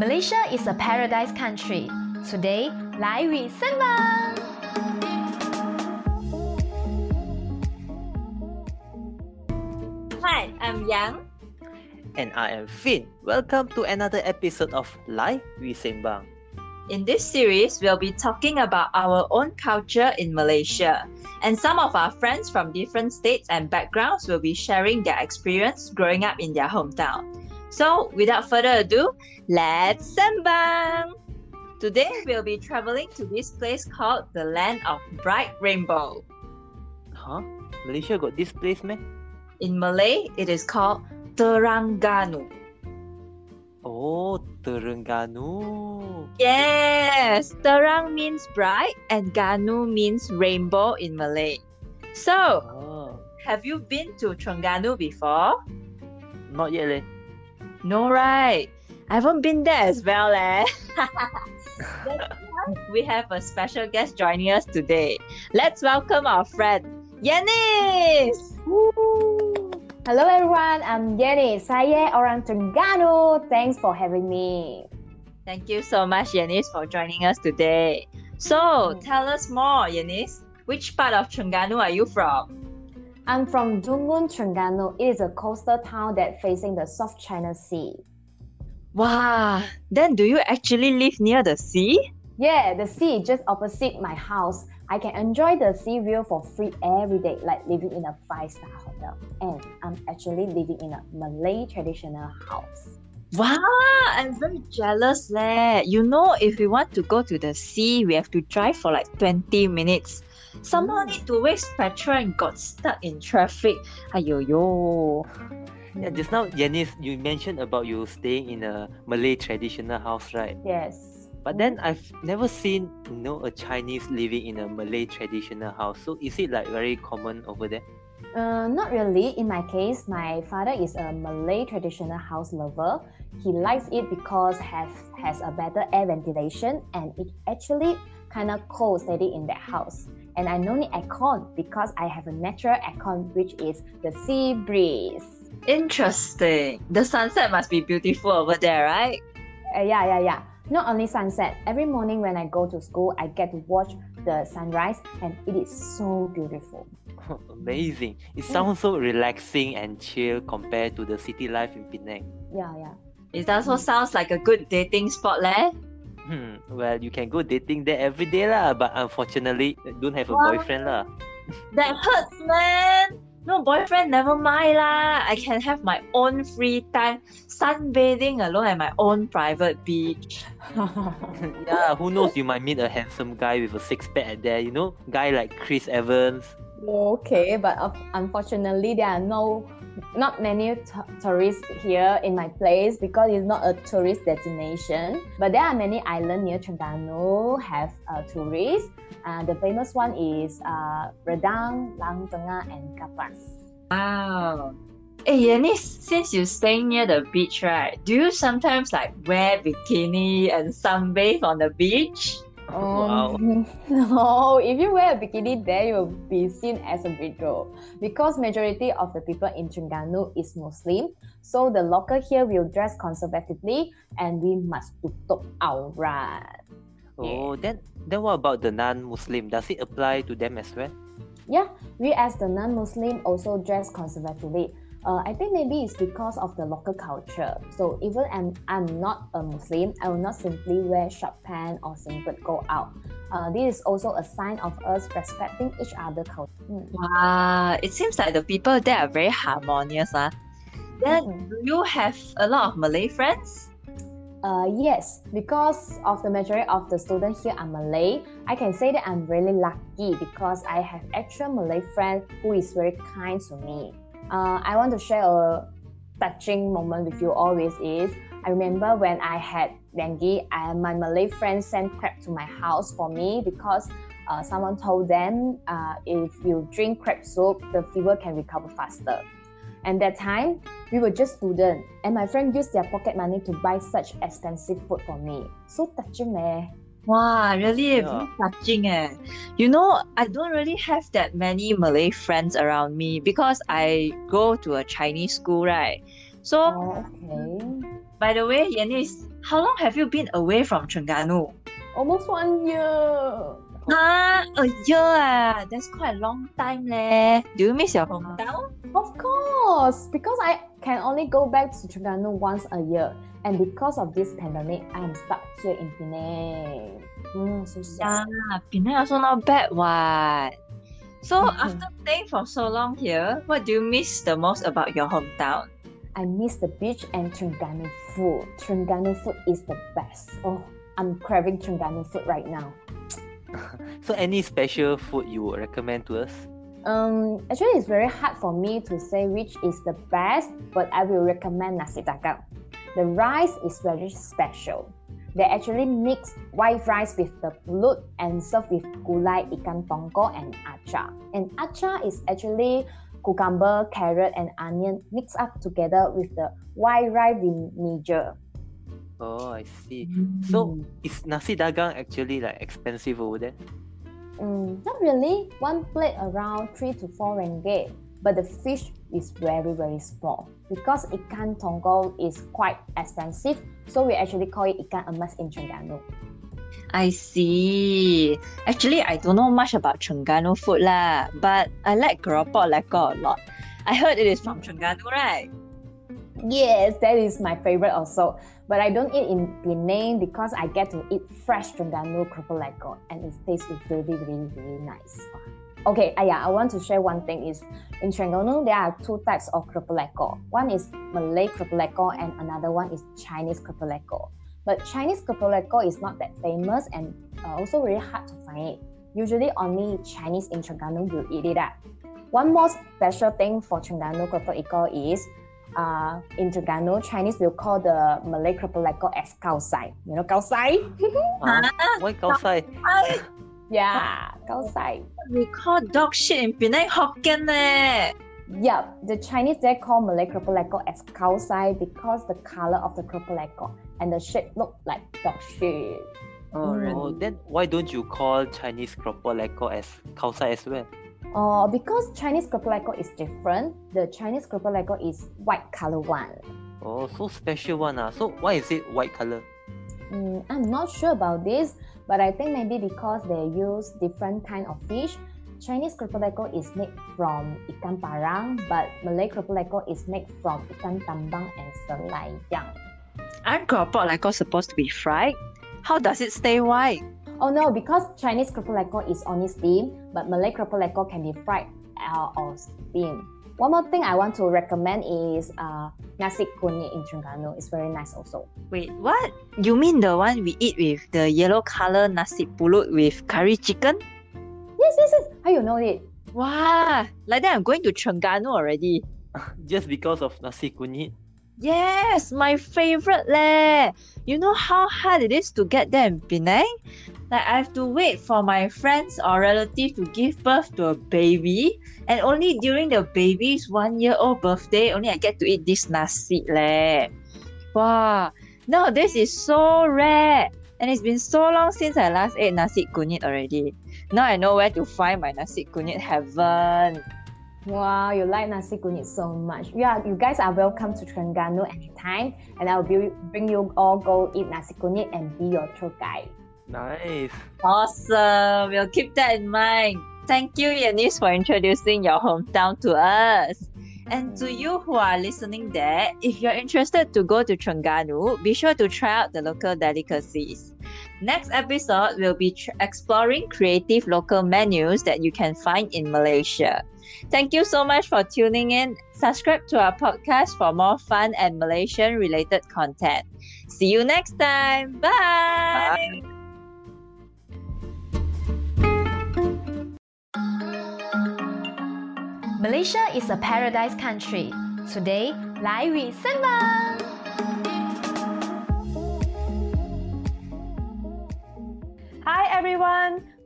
Malaysia is a paradise country. Today, 来与森吧！ Hi, I'm Yang. And I am Finn. Welcome to another episode of Lai We Sembang. In this series, we'll be talking about our own culture in Malaysia. And some of our friends from different states and backgrounds will be sharing their experience growing up in their hometown. So, without further ado, let's sembang! Today, we'll be traveling to this place called the Land of Bright Rainbow. Huh? Malaysia got this place, man? In Malay, it is called Terengganu. Oh, Terengganu. Yes, terang means bright and ganu means rainbow in Malay. So, Oh, have you been to Terengganu before? not yet, leh. No, right? I haven't been there as well, eh? We have a special guest joining us today. Let's welcome our friend Yanis. Hello everyone, I'm Jenny. Saya orang Terengganu. Thanks for having me. Thank you so much, Yanis, for joining us today. So, tell us more, Yanis. Which part of Terengganu are you from? I'm from Dungun, Terengganu. It is a coastal town that facing the South China Sea. Wow, then do you actually live near the sea? Yeah, the sea just opposite my house. I can enjoy the sea view for free every day, like living in a five-star hotel. And I'm actually living in a Malay traditional house. Wow, I'm very jealous leh. You know, if we want to go to the sea, we have to drive for like 20 minutes. Somehow need to waste petrol and got stuck in traffic. Ayo yo. Yeah, just now, Yanis, you mentioned about you staying in a Malay traditional house, right? Yes. But then I've never seen, you know, a Chinese living in a Malay traditional house. So is it like very common over there? Uh, not really. In my case, my father is a Malay traditional house lover. He likes it because has has a better air ventilation and it actually kind of cold steady in that house. And I no need aircon because I have a natural aircon which is the sea breeze. Interesting. The sunset must be beautiful over there, right? Uh, yeah, yeah, yeah. Not only sunset. Every morning when I go to school, I get to watch the sunrise and it is so beautiful. Amazing. It sounds so relaxing and chill compared to the city life in Penang. Yeah, yeah. It also sounds like a good dating spot leh. Hmm, well, you can go dating there every day lah, but unfortunately, don't have a boyfriend lah. That hurts, man. No boyfriend, never mind lah. I can have my own free time, sunbathing alone at my own private beach. yeah, who knows? You might meet a handsome guy with a six pack at there. You know, guy like Chris Evans. Okay, but unfortunately, there are no, not many tourists here in my place because it's not a tourist destination. But there are many islands near Terengganu have uh, tourists. Uh, the famous one is uh, Redang, Lang Tengah, and Kapas. Wow. Hey Yanis, since you're staying near the beach, right? Do you sometimes like wear bikini and sunbathe on the beach? Wow. Um, no, if you wear a bikini there, you will be seen as a weirdo because majority of the people in Terengganu is Muslim. So the local here will dress conservatively and we must tutup aurat. Oh, then then what about the non-Muslim? Does it apply to them as well? Yeah, we as the non-Muslim also dress conservatively. Uh, I think maybe it's because of the local culture. So even I'm, I'm not a Muslim, I will not simply wear short pants or singlet go out. Uh, this is also a sign of us respecting each other culture. Mm. Wow, it seems like the people there are very harmonious. Ah. Then Mhm. do you have a lot of Malay friends? Uh, yes, because of the majority of the students here are Malay, I can say that I'm really lucky because I have actual Malay friend who is very kind to me. Uh, I want to share a touching moment with you always is I remember when I had dengue, my Malay friend sent crab to my house for me because uh, someone told them uh, if you drink crab soup, the fever can recover faster. And that time, we were just students, and my friend used their pocket money to buy such expensive food for me. So touching, eh? Wow, really Yeah. touching eh. You know, I don't really have that many Malay friends around me because I go to a Chinese school, right? So, Oh, okay. by the way, Yanis, how long have you been away from Terengganu? Almost one year. Ah, a year ah. That's quite a long time leh. Do you miss your hometown? Of course, because I can only go back to Terengganu once a year. And because of this pandemic, I am stuck here in Penang. Mm, so sad. Yeah, Penang also not bad what. So after staying for so long here, what do you miss the most about your hometown? I miss the beach and Terengganu food. Terengganu food is the best. Oh, I'm craving Terengganu food right now. So any special food you would recommend to us? Um, actually, it's very hard for me to say which is the best, but I will recommend nasi dagang. The rice is very special. They actually mix white rice with the pulut and serve with gulai ikan tongkol and acar. And acar is actually cucumber, carrot, and onion mixed up together with the white rice vinegar. Oh, I see. So is nasi dagang actually like expensive over there? Mm, not really. One plate around 3 to 4 ringgit. But the fish is very, very small. Because ikan tongkol is quite expensive, so we actually call it ikan emas in Terengganu. I see. Actually, I don't know much about Terengganu food lah, but I like keropok leko a lot. I heard it is from Terengganu, right? Yes, that is my favorite also. But I don't eat in Penang because I get to eat fresh Terengganu keropok leko and it tastes really, really, really nice. Okay, uh, yeah, I want to share one thing is in Terengganu there are two types of keropok leko. One is Malay keropok leko and another one is Chinese keropok leko. But Chinese keropok leko is not that famous and uh, also very hard to find it. Usually only Chinese in Terengganu will eat it at. One more special thing for Terengganu keropok leko is uh, in Terengganu, Chinese will call the Malay keropok leko as kaosai. You know kaosai? Ah, why kaosai? yeah, kaosai. We call dog shit in Penang Hokkien leh. Yeah, the Chinese they call Malay keropok leko as kaosai because the color of the keropok and the shape look like dog shit. Oh, Mm. Then why don't you call Chinese keropok leko as kaosai as well? Uh, because Chinese keropok leko is different. The Chinese keropok leko is white color one. Oh, so special one ah. So why is it white color? Mm, I'm not sure about this, but I think maybe because they use different kind of fish. Chinese keropok leko is made from ikan parang, but Malay keropok leko is made from ikan tambang and selayang. Aren't keropok leko supposed to be fried? How does it stay white? Oh no, because Chinese keropok is only steamed, but Malay keropok can be fried uh, or steamed. One more thing I want to recommend is uh, nasi kuning in Terengganu. It's very nice also. Wait, what? You mean the one we eat with the yellow color nasi pulut with curry chicken? Yes, yes, yes. How you know it? Wow, like that I'm going to Terengganu already. Just because of nasi kunyit? Yes, my favorite leh. You know how hard it is to get them in Penang? Like I have to wait for my friends or relative to give birth to a baby, and only during the baby's one year old birthday only I get to eat this nasi leh. Wow, this is so rare, and it's been so long since I last ate nasi kunyit already. Now I know where to find my nasi kunyit heaven. Wow, you like nasi kunyit so much. Yeah, you guys are welcome to Terengganu anytime, and I'll be, bring you all go eat nasi kunyit and be your tour guide. Nice. Awesome. We'll keep that in mind. Thank you, Yanis, for introducing your hometown to us. And to mm. you who are listening there, if you're interested to go to Terengganu, be sure to try out the local delicacies. Next episode, we'll be tr- exploring creative local menus that you can find in Malaysia. Thank you so much for tuning in. Subscribe to our podcast for more fun and Malaysian related content. See you next time. Bye. Malaysia is a paradise country. Today, 来与森吧！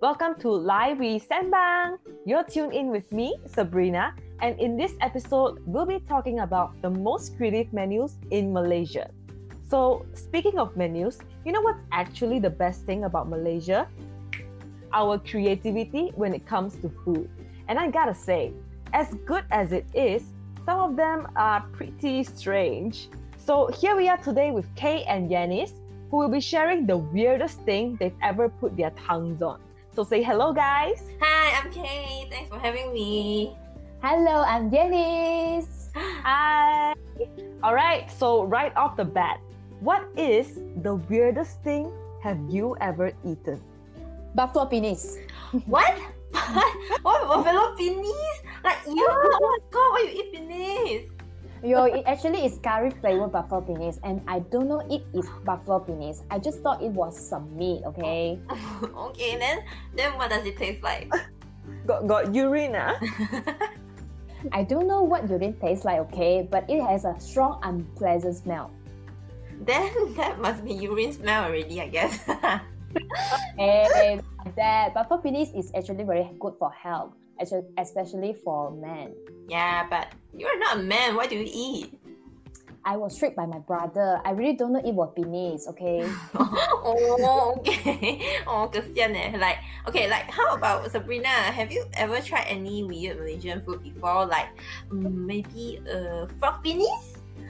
Welcome to Live with Sembang. You're tuned in with me, Sabrina, and in this episode, we'll be talking about the most creative menus in Malaysia. So, speaking of menus, you know what's actually the best thing about Malaysia? Our creativity when it comes to food. And I gotta say, as good as it is, some of them are pretty strange. So, here we are today with Kay and Yanis who will be sharing the weirdest thing they've ever put their tongues on. So say hello, guys. Hi, I'm Kay. Thanks for having me. Hello, I'm Janice. Hi. All right, so right off the bat, what is the weirdest thing have you ever eaten? Buffalo penis. What? what buffalo penis? Like you? Ah. Oh my god, why you eat penis? Yo, it actually is curry flavored buffalo penis, and I don't know if it is buffalo penis. I just thought it was some meat. Okay. okay, then then what does it taste like? Got, got urine, ah? I don't know what urine tastes like. Okay, but it has a strong unpleasant smell. then that must be urine smell already, I guess. and that buffalo penis is actually very good for health, actually, especially for men. yeah, but you're not a man. Why do you eat? I was tricked by my brother. I really don't know it was penis. Okay. oh, okay. Oh, kesian eh. Like, okay, like, how about Sabrina? Have you ever tried any weird Malaysian food before? Like, mm, maybe uh, frog penis?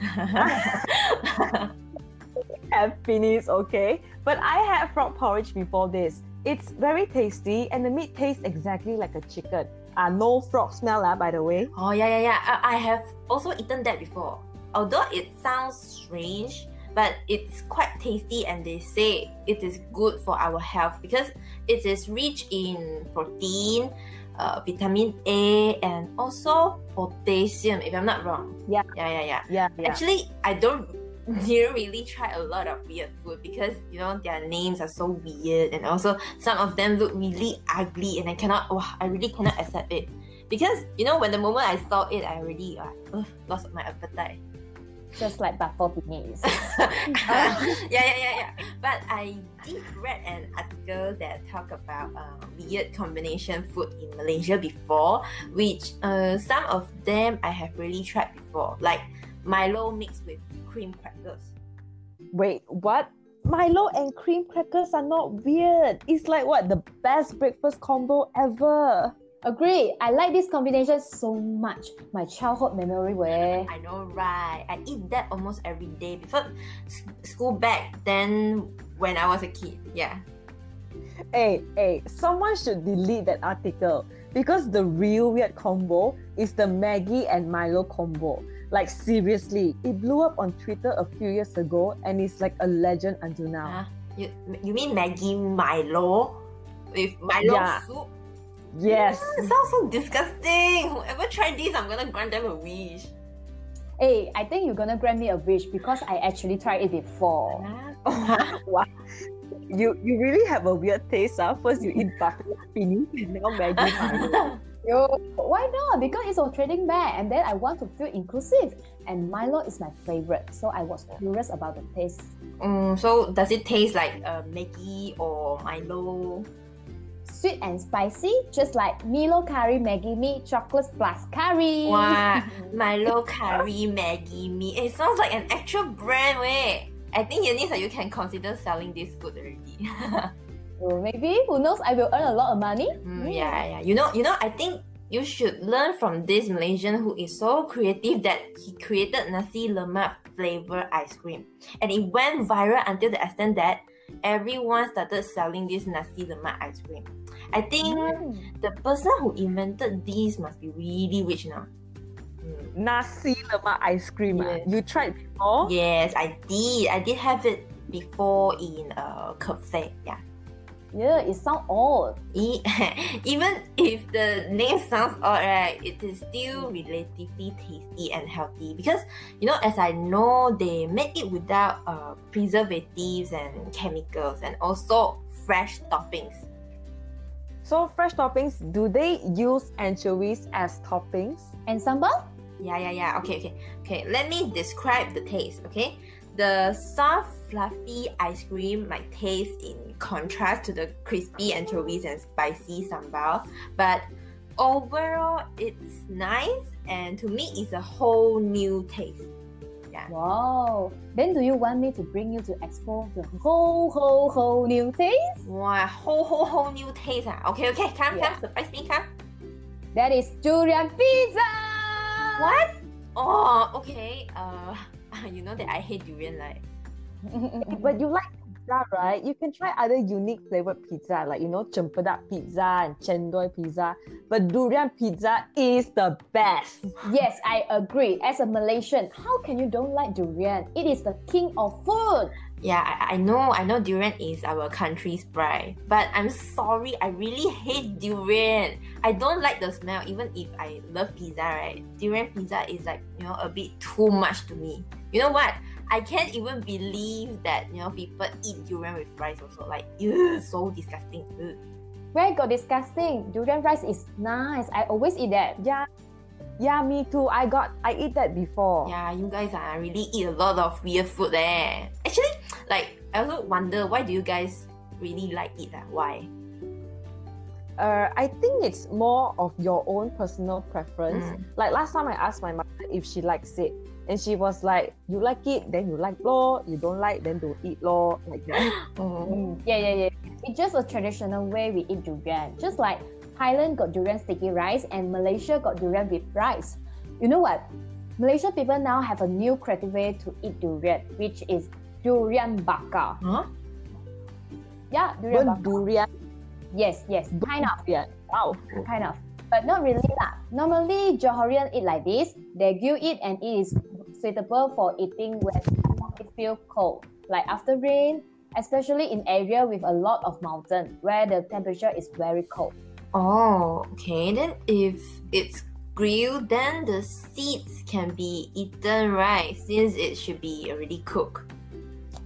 have penis, okay? But I had frog porridge before this. It's very tasty and the meat tastes exactly like a chicken. Uh, no frog smell, uh, by the way. oh, yeah, yeah, yeah. I, I have also eaten that before. Although it sounds strange, but it's quite tasty and they say it is good for our health because it is rich in protein, uh, vitamin A, and also potassium, if I'm not wrong. Yeah. Yeah, yeah, yeah. Yeah, yeah. Actually, I don't didn't really try a lot of weird food because you know their names are so weird and also some of them look really ugly and I cannot wow, I really cannot accept it. Because you know when the moment I saw it I already uh, ugh, lost my appetite. Just like buffalo penis. yeah, yeah, yeah, yeah. But I did read an article that talk about uh, weird combination food in Malaysia before, which uh, some of them I have really tried before, like Milo mixed with cream crackers. Wait, what? Milo and cream crackers are not weird. It's like what the best breakfast combo ever. Agree. I like this combination so much. My childhood memory where I know, right? I eat that almost every day before school back then when I was a kid. Yeah. Hey, hey, someone should delete that article because the real weird combo is the Maggi and Milo combo. Like seriously, it blew up on Twitter a few years ago and it's like a legend until now. Huh? You you mean Maggi Milo with Milo Yeah. soup? Yes. It sounds so disgusting. Whoever tried this, I'm gonna grant them a wish. Hey, I think you're gonna grant me a wish because I actually tried it before. wow. You you really have a weird taste, huh? First you eat penis and now Maggi Milo. Yo, why not? Because it's a trading bag and then I want to feel inclusive. And Milo is my favorite, so I was curious about the taste. Um, so does it taste like uh, Maggi or Milo? Sweet and spicy, just like Milo curry Maggi mee chocolate plus curry. Wow, Milo curry Maggi mee. It sounds like an actual brand. Wait, I think Yanisa, you can consider selling this food already. Or maybe, who knows, I will earn a lot of money. Mm, yeah, yeah. You know, you know. I think you should learn from this Malaysian who is so creative that he created nasi lemak flavor ice cream, and it went viral until the extent that everyone started selling this nasi lemak ice cream. I think the person who invented this must be really rich now. Mm. Nasi lemak ice cream. ah. Yes. You tried before? Yes, I did. I did have it before in a cafe. Yeah. Yeah, it sounds odd. Even if the name sounds odd, right, it is still relatively tasty and healthy because you know, as I know, they make it without uh, preservatives and chemicals and also fresh toppings. So fresh toppings, do they use anchovies as toppings? And sambal? Yeah, yeah, yeah. Okay, okay, okay. Let me describe the taste. Okay, the soft, fluffy ice cream might taste in contrast to the crispy anchovies and spicy sambal, but overall, it's nice and to me, it's a whole new taste. Yeah. Wow. Then do you want me to bring you to explore the whole, whole, whole new taste? Wow, whole, whole, whole new taste. Ah. Okay, okay, come, Yeah. come, surprise me, come. That is durian pizza! What? Oh, okay. Uh, you know that I hate durian, like. but you like pizza, right? You can try other unique flavored pizza, like you know, cempedak pizza and cendol pizza. But durian pizza is the best. Yes, I agree. As a Malaysian, how can you don't like durian? It is the king of food. Yeah, I, I know, I know durian is our country's pride, but I'm sorry, I really hate durian. I don't like the smell, even if I love pizza, right? Durian pizza is like, you know, a bit too much to me. You know what? I can't even believe that, you know, people eat durian with rice also. Like, ew, so disgusting. Ugh. Where got disgusting? Durian rice is nice. I always eat that. Yeah, yeah, me too. I got, I eat that before. Yeah, you guys uh, really eat a lot of weird food there. Actually, like, I also wonder, why do you guys really like it? Uh? Why? Uh, I think it's more of your own personal preference. Mm. Like last time I asked my mother if she likes it, and she was like, "You like it, then you like law. You don't like, then don't eat law." Like that. Oh. Mm. Yeah, yeah, yeah. It's just a traditional way we eat durian. Just like Thailand got durian sticky rice and Malaysia got durian with rice. You know what? Malaysian people now have a new creative way to eat durian, which is durian bakar. Huh? Yeah, durian bakar. durian. Yes, yes, kind of. Yeah. Wow. kind of. But not really lah. Normally, Johorian eat like this. They grill it and it is suitable for eating when it feel cold, like after rain, especially in area with a lot of mountain where the temperature is very cold. Oh, okay. Then if it's grilled, then the seeds can be eaten, right? Since it should be already cooked.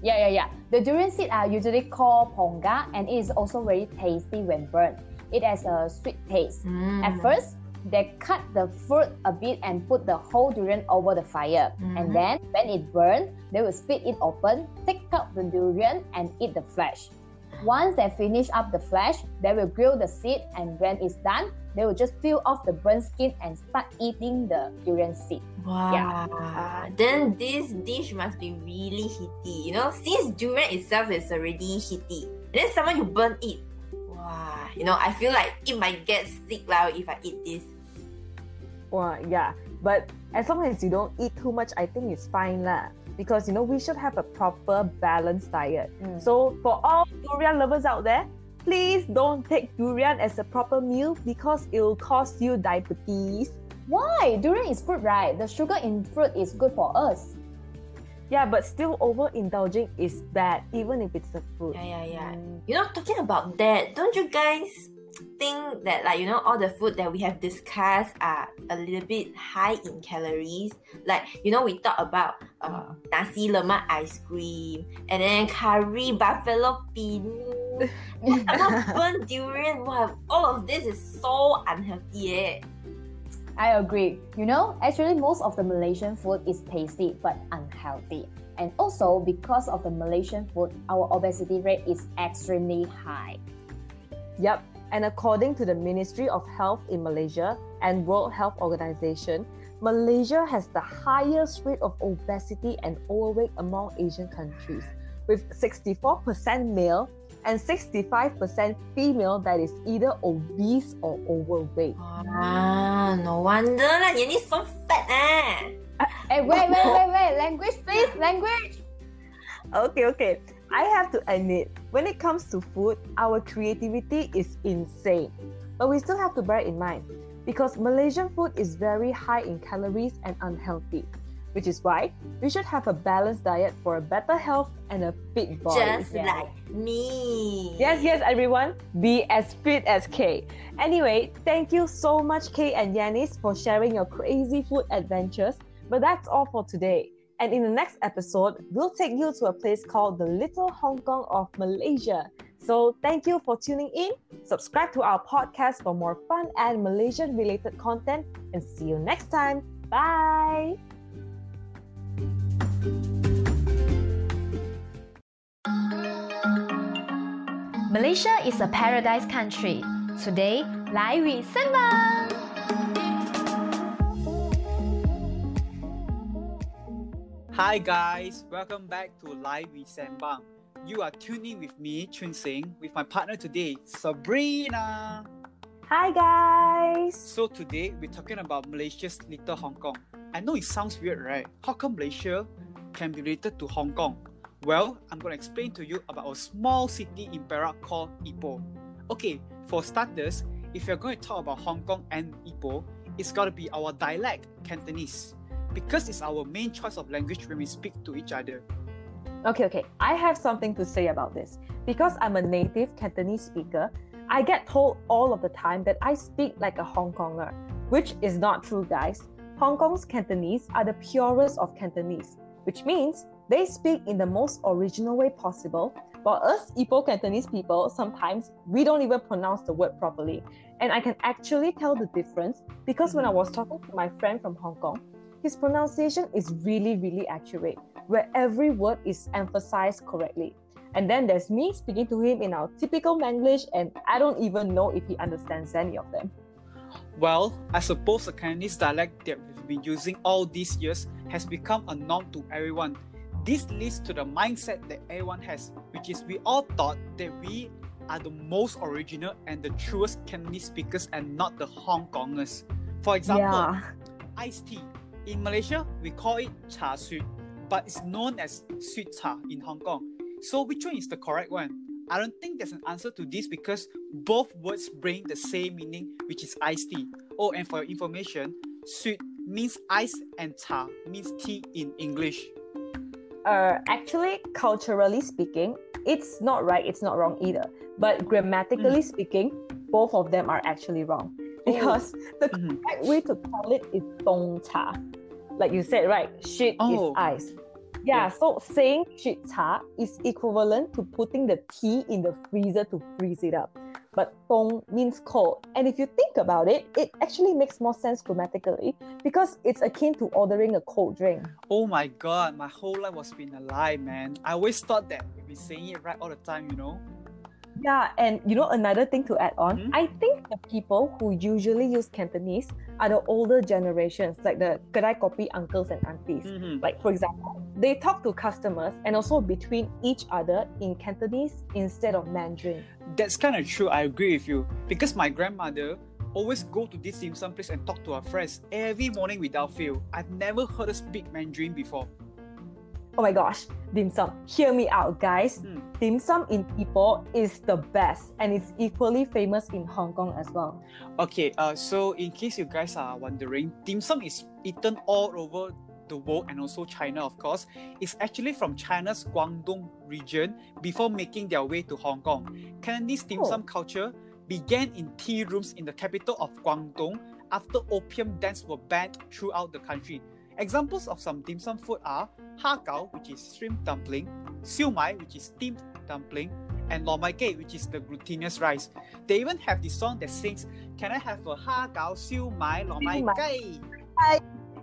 Yeah, yeah, yeah. The durian seed are usually called ponga and it is also very tasty when burnt. It has a sweet taste. Mm. At first, they cut the fruit a bit and put the whole durian over the fire. Mhm. And then, when it burns, they will split it open, take out the durian, and eat the flesh. Once they finish up the flesh, they will grill the seed, and when it's done, they will just peel off the burnt skin and start eating the durian seed. Wow. Then this dish must be really heaty. You know, since durian itself is already heaty, then someone you burn it. Wow. You know, I feel like it might get sick now if I eat this. Well, yeah. But as long as you don't eat too much, I think it's fine lah. Because you know we should have a proper balanced diet. Mm. So for all durian lovers out there, please don't take durian as a proper meal because it will cause you diabetes. Why? Durian is fruit, right? The sugar in fruit is good for us. Yeah, but still overindulging is bad, even if it's a fruit. Yeah, yeah, yeah. You know, talking about that, don't you guys think that like you know all the food that we have discussed are a little bit high in calories? Like you know, we talk about uh, nasi lemak ice cream and then curry buffalo pinu, and some burnt durian. Wow, all of this is so unhealthy. Eh? I agree. You know, actually, most of the Malaysian food is tasty but unhealthy. And also, because of the Malaysian food, our obesity rate is extremely high. Yep. And according to the Ministry of Health in Malaysia and World Health Organization, Malaysia has the highest rate of obesity and overweight among Asian countries, with 64% male and 65% female that is either obese or overweight. Ah, no wonder lah, Yanni so fat eh. Hey, wait, wait, wait, wait. Language, please. Language. Okay, okay. I have to admit, when it comes to food, our creativity is insane. But we still have to bear in mind because Malaysian food is very high in calories and unhealthy, which is why we should have a balanced diet for a better health and a fit body. Just Yeah. like me. Yes, yes, everyone, be as fit as Kay. Anyway, thank you so much, Kay and Yanis, for sharing your crazy food adventures. But that's all for today. And in the next episode, we'll take you to a place called the Little Hong Kong of Malaysia. So thank you for tuning in. Subscribe to our podcast for more fun and Malaysian related content. And see you next time. Bye. Malaysia is a paradise country. Today, 来与森吧。 Hi guys, welcome back to Live with Sembang. You are tuning with me, Chun Sing, with my partner today, Sabrina. Hi, guys. So today we're talking about Malaysia's Little Hong Kong. I know it sounds weird, right? How come Malaysia can be related to Hong Kong? Well, I'm going to explain to you about a small city in Perak called Ipoh. Okay, for starters, if you're going to talk about Hong Kong and Ipoh, it's got to be our dialect, Cantonese, because it's our main choice of language when we speak to each other. Okay, okay. I have something to say about this. Because I'm a native Cantonese speaker, I get told all of the time that I speak like a Hong Konger, which is not true, guys. Hong Kong's Cantonese are the purest of Cantonese, which means they speak in the most original way possible, while us Ipoh Cantonese people, sometimes we don't even pronounce the word properly. And I can actually tell the difference because when I was talking to my friend from Hong Kong, his pronunciation is really, really accurate, where every word is emphasized correctly. And then there's me speaking to him in our typical Manglish, and I don't even know if he understands any of them. Well, I suppose the Cantonese dialect that we've been using all these years has become a norm to everyone. This leads to the mindset that everyone has, which is we all thought that we are the most original and the truest Cantonese speakers and not the Hong Kongers. For example, Yeah. iced tea. In Malaysia, we call it cha sweet, but it's known as sweet cha in Hong Kong. So which one is the correct one? I don't think there's an answer to this because both words bring the same meaning, which is iced tea. Oh, and for your information, sweet means ice and cha means tea in English. Uh, actually, culturally speaking, it's not right, it's not wrong either. But grammatically speaking, both of them are actually wrong. Because the Mhm. correct way to call it is dong cha. Like you said, right? Shit Oh. is ice. Yeah, Yes. so saying shit cha is equivalent to putting the tea in the freezer to freeze it up. But dong means cold. And if you think about it, it actually makes more sense grammatically because it's akin to ordering a cold drink. Oh my god, my whole life was been a lie, man. I always thought that we've been saying it right all the time, you know? Yeah, and you know another thing to add on, Mhm. I think the people who usually use Cantonese are the older generations, like the kedai kopi uncles and aunties. Mhm. Like for example, they talk to customers and also between each other in Cantonese instead of Mandarin. That's kind of true. I agree with you because my grandmother always go to this dim sum place and talk to her friends every morning without fail. I've never heard her speak Mandarin before. Oh my gosh, dim sum, hear me out, guys. Hmm. Dim sum in Ipoh is the best, and it's equally famous in Hong Kong as well. Okay, uh, so in case you guys are wondering, dim sum is eaten all over the world and also China, of course. It's actually from China's Guangdong region before making their way to Hong Kong. Cantonese dim Oh. sum culture began in tea rooms in the capital of Guangdong after opium dens were banned throughout the country. Examples of some dim sum food are ha gao, which is shrimp dumpling, siu mai, which is steamed dumpling, and lo mai gai, which is the glutinous rice. They even have the song that sings, "Can I have a ha gao siu mai lo mai gai?"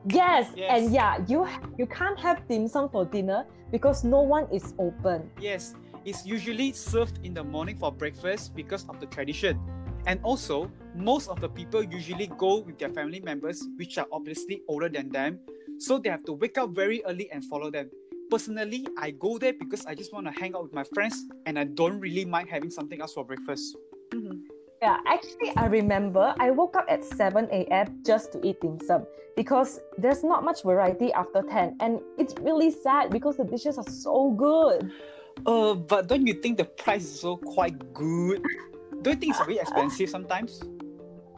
Yes, Yes. and yeah, you you can't have dim sum for dinner because no one is open. Yes, it's usually served in the morning for breakfast because of the tradition. And also, most of the people usually go with their family members, which are obviously older than them, so they have to wake up very early and follow them. Personally, I go there because I just want to hang out with my friends and I don't really mind having something else for breakfast. Yeah, actually, I remember I woke up at 7 a.m. just to eat dim sum because there's not much variety after 10, and it's really sad because the dishes are so good. Uh, but don't you think the price is so quite good? Don't you think it's very expensive sometimes?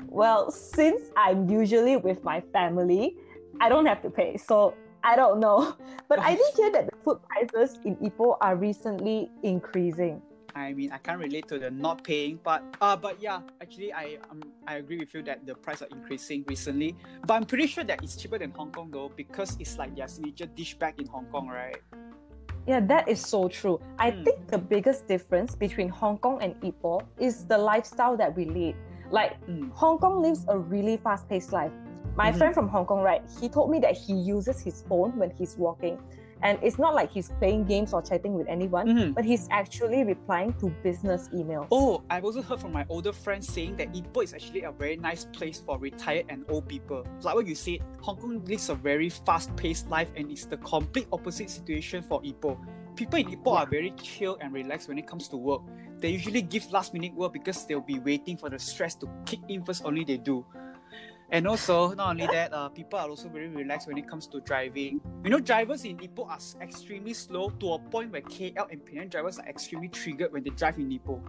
Well, since I'm usually with my family, I don't have to pay, so I don't know. But I did hear that the food prices in Ipoh are recently increasing. I mean, I can't relate to the not paying, but uh, but yeah, actually, I um, I agree with you that the price are increasing recently. But I'm pretty sure that it's cheaper than Hong Kong though, because it's like their signature dish back in Hong Kong, right? Yeah, that is so true. I Hmm. think the biggest difference between Hong Kong and Ipoh is the lifestyle that we lead. Like Mm. Hong Kong lives a really fast-paced life. My Mhm. friend from Hong Kong, right? He told me that he uses his phone when he's walking, and it's not like he's playing games or chatting with anyone, Mhm. but he's actually replying to business emails. Oh, I've also heard from my older friends saying that Ipoh is actually a very nice place for retired and old people. Like what you said, Hong Kong lives a very fast-paced life, and it's the complete opposite situation for Ipoh. People in Ipoh are very chill and relaxed when it comes to work. They usually give last-minute work because they'll be waiting for the stress to kick in first. Only they do. And also, not only that, uh, people are also very relaxed when it comes to driving. You know, drivers in Ipoh are extremely slow to a point where KL and Penang drivers are extremely triggered when they drive in Ipoh.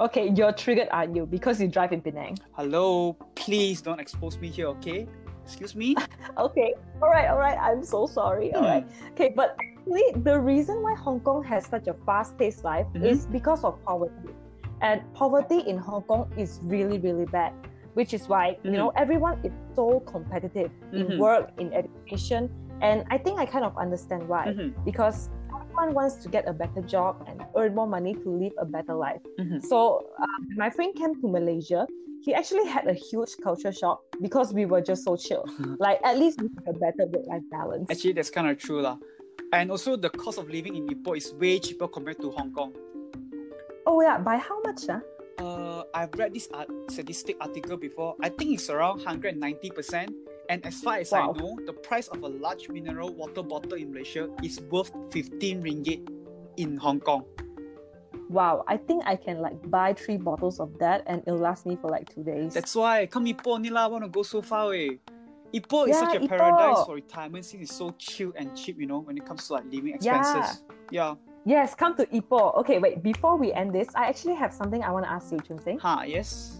Okay, you're triggered, aren't you? Because you drive in Penang. Hello, please don't expose me here, okay? Excuse me? Okay, all right, all right. I'm so sorry. All Hmm. right. Okay, but actually, the reason why Hong Kong has such a fast-paced life Mhm. is because of poverty, and poverty in Hong Kong is really, really bad. Which is why you know everyone is so competitive Mhm. in work, in education, and I think I kind of understand why. Mhm, Because everyone wants to get a better job and earn more money to live a better life. mhm. So um, my friend came to Malaysia, he actually had a huge culture shock because we were just so chill. like at least we have a better work-life balance. Actually, that's kind of true. lah. And also, the cost of living in Ipoh is way cheaper compared to Hong Kong. oh yeah, by how much? Huh? I've read this art- statistic article before. I think it's around 190%. And as far as Wow. I know, the price of a large mineral water bottle in Malaysia is worth 15 ringgit in Hong Kong. Wow, I think I can like buy three bottles of that and it'll last me for like two days. That's why, come Ipoh ni lah, want to go so far away. Ipoh is such a Ipoh. paradise for retirement since it's so chill and cheap, you know, when it comes to like living expenses. Yeah. Yes, come to Ipoh. Okay, wait, before we end this, I actually have something I want to ask you, Chun Sing. Huh, yes.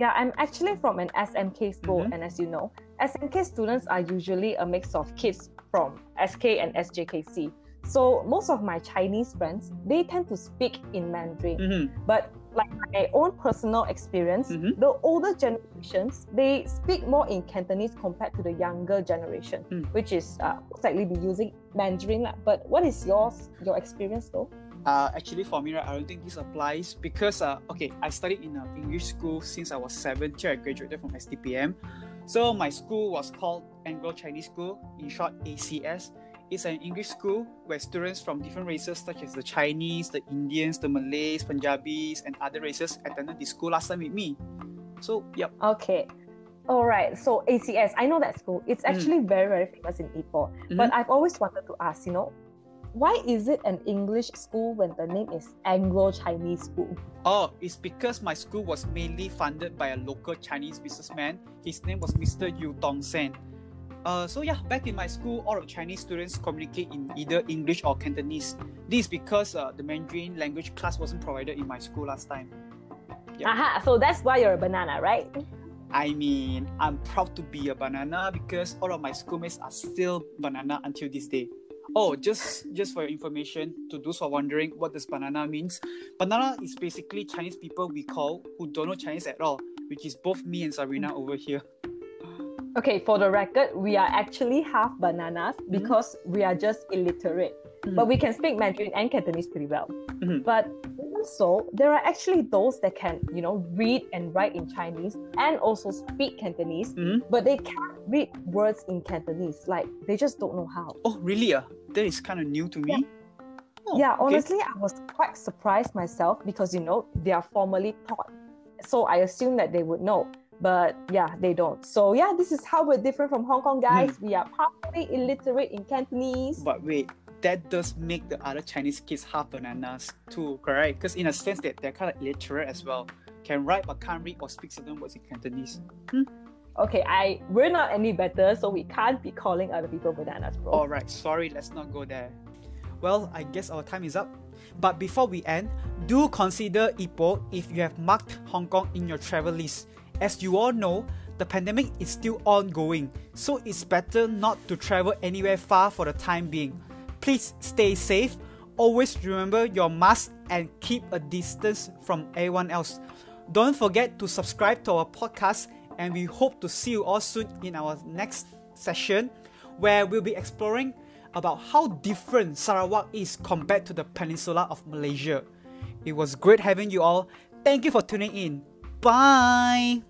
Yeah, I'm actually from an SMK school, Mhm. and as you know, SMK students are usually a mix of kids from SK and SJKC. So most of my Chinese friends, they tend to speak in Mandarin. Mm-hmm. But like my own personal experience, Mhm. the older generations, they speak more in Cantonese compared to the younger generation, Mm. which is uh, most likely be using Mandarin. But what is yours, your experience though? Uh, actually, for me, right, I don't think this applies because, uh, okay, I studied in an English school since I was seven till I graduated from STPM. So my school was called Anglo Chinese School, in short ACS. It's an English school where students from different races such as the Chinese, the Indians, the Malays, Punjabis, and other races attended the school last time with me. So, yep. Okay. All right. So ACS, I know that school. It's Mm. actually very, very famous in Ipoh. But I've always wanted to ask, you know, why is it an English school when the name is Anglo Chinese School? Oh, it's because my school was mainly funded by a local Chinese businessman. His name was Mr. Eu Tong Sen. Uh, so yeah, back in my school, all of Chinese students communicate in either English or Cantonese. This is because uh, the Mandarin language class wasn't provided in my school last time. Yeah. Aha. So that's why you're a banana, right? I mean, I'm proud to be a banana because all of my schoolmates are still banana until this day. Oh, just just for your information, to those who are wondering what does banana means, banana is basically Chinese people we call who don't know Chinese at all, which is both me and Sabrina over here. Okay, for the record, we are actually half bananas because we are just illiterate. But we can speak Mandarin and Cantonese pretty well. Mhm. But even so, there are actually those that can, you know, read and write in Chinese and also speak Cantonese, Mhm. but they can't read words in Cantonese. Like they just don't know how. Oh, really? Uh? That is kind of new to me. Oh, yeah, okay. honestly, I was quite surprised myself because you know they are formally taught, so I assume that they would know. But yeah, they don't. So yeah, this is how we're different from Hong Kong guys. Hmm. We are partially illiterate in Cantonese. But wait, that does make the other Chinese kids half bananas too, correct? Because in a sense that they're kind of illiterate as well. Can write but can't read or speak certain words in Cantonese. Hmm? Okay, I we're not any better, so we can't be calling other people bananas, bro. Alright, sorry, let's not go there. Well, I guess our time is up. But before we end, do consider Ipoh if you have marked Hong Kong in your travel list. As you all know, the pandemic is still ongoing, so it's better not to travel anywhere far for the time being. Please stay safe, always remember your mask, and keep a distance from everyone else. Don't forget to subscribe to our podcast, and we hope to see you all soon in our next session where we'll be exploring about how different Sarawak is compared to the peninsula of Malaysia. It was great having you all. Thank you for tuning in. Bye.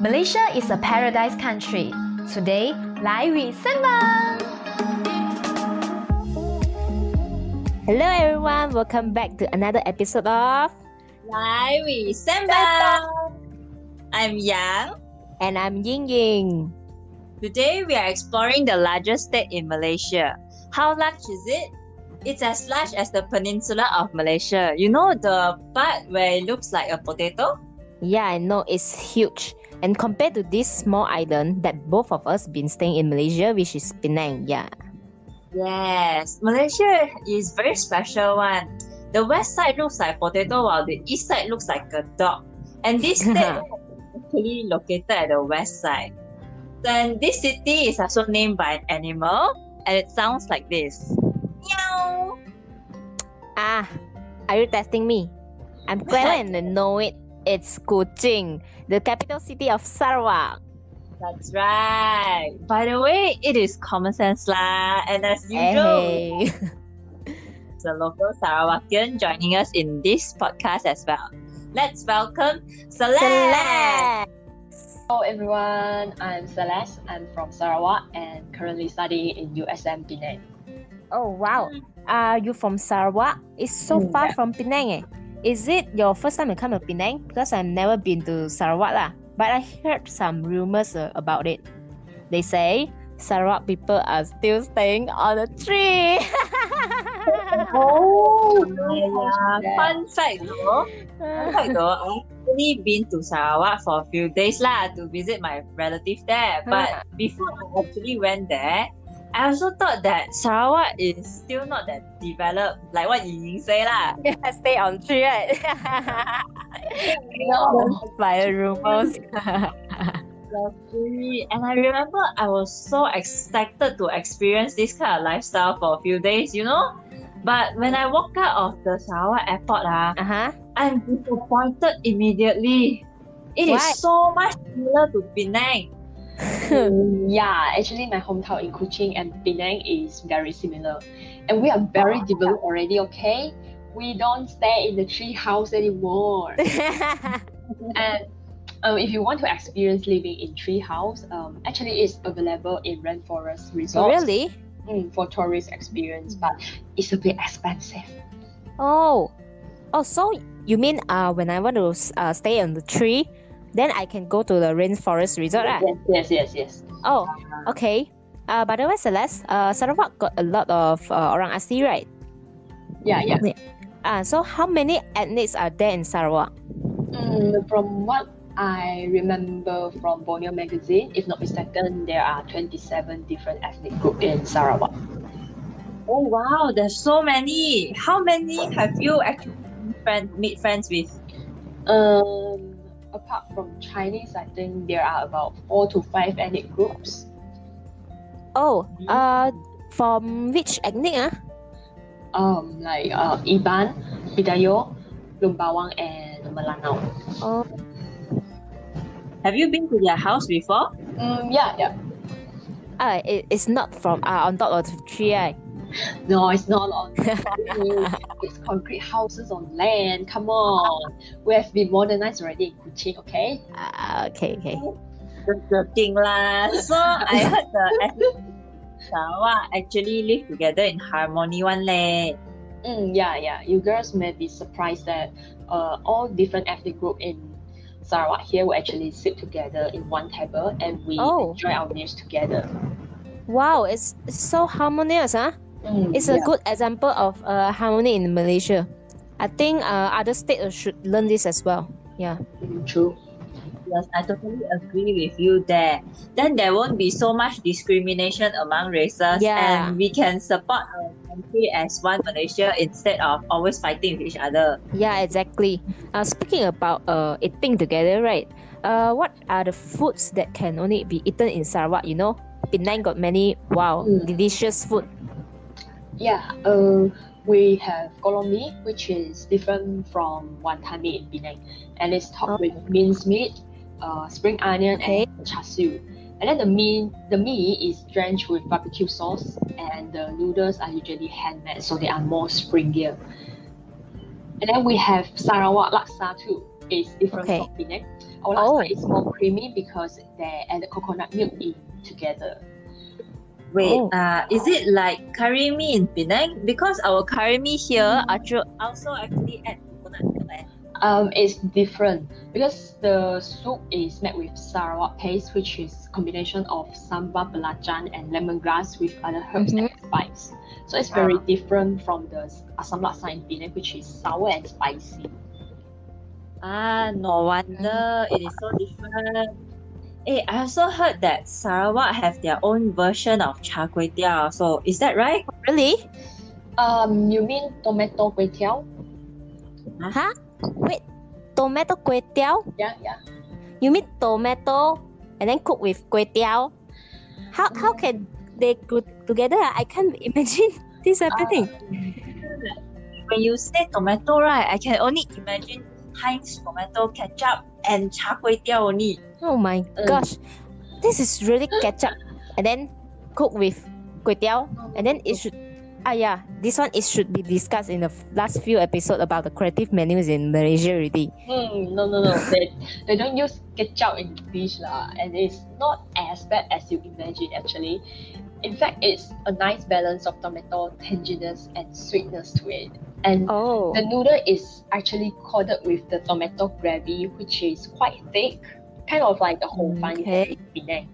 Malaysia is a paradise country. Today, 来与森吧。 Hello everyone, welcome back to another episode of Lai we Samba. I'm Yang. and I'm Ying Ying. Today we are exploring the largest state in Malaysia. How large is it? It's as large as the peninsula of Malaysia. You know the part where it looks like a potato? Yeah, I know it's huge. And compared to this small island that both of us been staying in Malaysia, which is Penang, yeah. Yes, Malaysia is very special one. The west side looks like potato while the east side looks like a dog. And this state is actually located at the west side. Then this city is also named by an animal and it sounds like this. Meow. Ah, are you testing me? I'm glad I know it. It's Kuching, the capital city of Sarawak. That's right. By the way, it is common sense lah. And as usual, Hey. the local Sarawakian joining us in this podcast as well. Let's welcome Celeste. Celeste. Hello everyone, I'm Celeste. I'm from Sarawak and currently studying in USM Penang. Oh wow. Are you from Sarawak? It's so Mm, far yeah. from Penang eh. Is it your first time to come to Penang? Because I've never been to Sarawak lah. But I heard some rumors uh, about it. They say Sarawak people are still staying on a tree. Oh, Yeah, fun fact though. Fun fact though, I've actually been to Sarawak for a few days lah to visit my relative there. But before I actually went there, I also thought that Sarawak is still not that developed, like what Ying say lah. yeah, stay on tree, right? no. By the rumors. And I remember I was so excited to experience this kind of lifestyle for a few days, you know? But when I walk out of the Sarawak airport, ah, uh-huh. I'm disappointed immediately. It is Why? so much similar to Penang. Mm, yeah, actually my hometown in Kuching and Penang is very similar. And we are very developed already, okay? We don't stay in the tree house anymore. and um, if you want to experience living in tree house, um, actually it's available in Rainforest Resort really? mm, for tourist experience, but it's a bit expensive. Oh, oh, so you mean uh when I want to uh, stay on the tree, then I can go to the rainforest resort, ah? Yes, yes, yes, yes. Oh, okay. Uh, by the way, Celeste, uh, Sarawak got a lot of uh, orang asli, right? Yeah, yeah. Uh, so how many ethnics are there in Sarawak? Mm, from what I remember from Borneo magazine, if not mistaken, there are 27 different ethnic groups in Sarawak. Oh wow, there's so many. How many have you actually friend, meet friends with? Um, apart from Chinese, I think there are about four to five ethnic groups. Oh, uh, from which ethnic? Ah? Um, like uh, Iban, Bidayuh, Lumbawang, and Melanau. Oh, Have you been to their house before? Mm, yeah, yeah. uh, it, it's not from uh, on top of the tree, right? No, it's not on. it's concrete houses on land. Come on, we have been modernized already in Kuching. Okay. Uh, okay, okay. Just joking lah. So I heard the ethnic Sarawak actually live together in harmony one leh. Mm, yeah, yeah. You girls may be surprised that uh, all different ethnic group in Sarawak here will actually sit together in one table and we Oh. enjoy our meals together. Wow, it's, it's so harmonious, huh? Mm, It's a yeah. good example of uh, harmony in Malaysia. I think uh, other states should learn this as well. Yeah. True. Yes, I totally agree with you there. Then there won't be so much discrimination among races, Yeah. and we can support our country as one Malaysia instead of always fighting with each other. Yeah, exactly. Uh, speaking about uh, eating together, right? Uh, what are the foods that can only be eaten in Sarawak? You know, Penang got many wow Mm. delicious food. Yeah. Uh, we have kolo mee, which is different from wanton mee in Penang, and it's topped with minced meat, uh, spring onion, Okay. and char siu. And then the meat, the meat is drenched with barbecue sauce, and the noodles are usually handmade, so they are more springier. And then we have Sarawak laksa too. It's different Okay. from Penang. Our laksa Oh. is more creamy because they add the coconut milk in together. Wait, Oh. uh, is it like curry mee in Penang? Because our curry mee here actu- also actually add coconut milk. eh? Um, it's different because the soup is made with Sarawak paste, which is combination of sambal belacan and lemongrass with other herbs Mhm. and spice. So it's very different from the asam laksa in Penang, which is sour and spicy. Ah, no wonder it is so different. Hey, I also heard that Sarawak have their own version of char kway teow. So is that right? Really? Um, you mean tomato kway teow? Huh? Wait, tomato kway teow? Yeah, yeah. You mean tomato and then cook with kway teow? How how mm. can they go together? I can't imagine this happening. Uh, when you say tomato, right, I can only imagine Heinz tomato ketchup and char kway teow only. oh my gosh, this is really ketchup and then cook with kway teow and then it should. Ah yeah, this one it should be discussed in the last few episode about the creative menus in Malaysia already. Hmm, no, no, no. they, they don't use ketchup in dish lah, and it's not as bad as you imagine actually. In fact, it's a nice balance of tomato tanginess and sweetness to it. And Oh, the noodle is actually coated with the tomato gravy, which is quite thick, kind of like the hor fun you have Okay. in Penang.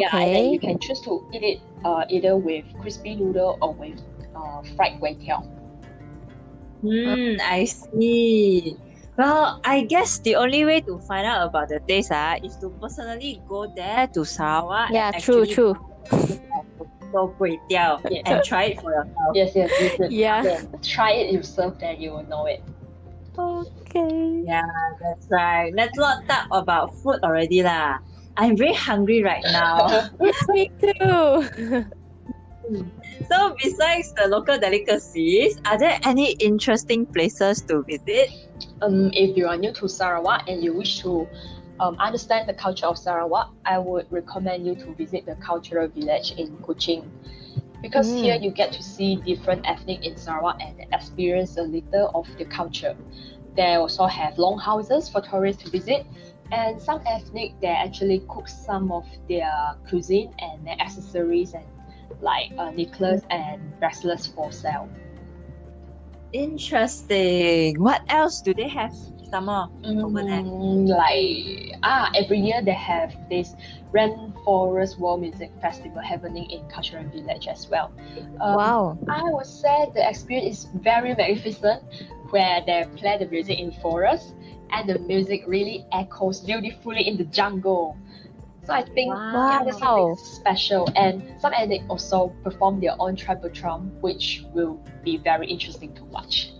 Yeah, and then you can choose to eat it uh, either with crispy noodle or with uh, fried kway teow. Hmm, I see. Well, I guess the only way to find out about the taste ah, is to personally go there to Sarawak. Yeah, and true, true. go kway teow Yes. and try it for yourself. Yes, yes, you should. Yeah. Yeah, Try it yourself, then you will know it. Okay. Yeah, that's right. Let's not talk about food already lah. I'm very hungry right now. Me too. so besides the local delicacies, are there any interesting places to visit? um, if you are new to Sarawak and you wish to um, understand the culture of Sarawak, I would recommend you to visit the cultural village in Kuching. Because Mm. here you get to see different ethnic in Sarawak and experience a little of the culture. They also have longhouses for tourists to visit, and some ethnic they actually cook some of their cuisine and their accessories and like uh, necklace and bracelets for sale. Interesting. What else do they have? Some more. Over there. Mm, like ah, every year they have this Rainforest World Music Festival happening in Cultural Village as well. Um, wow. I would say the experience is very magnificent, where they play the music in forest, and the music really echoes beautifully in the jungle. So I think wow. yeah, there's Wow. something special, and some ethnic also perform their own tribal drum, which will be very interesting to watch.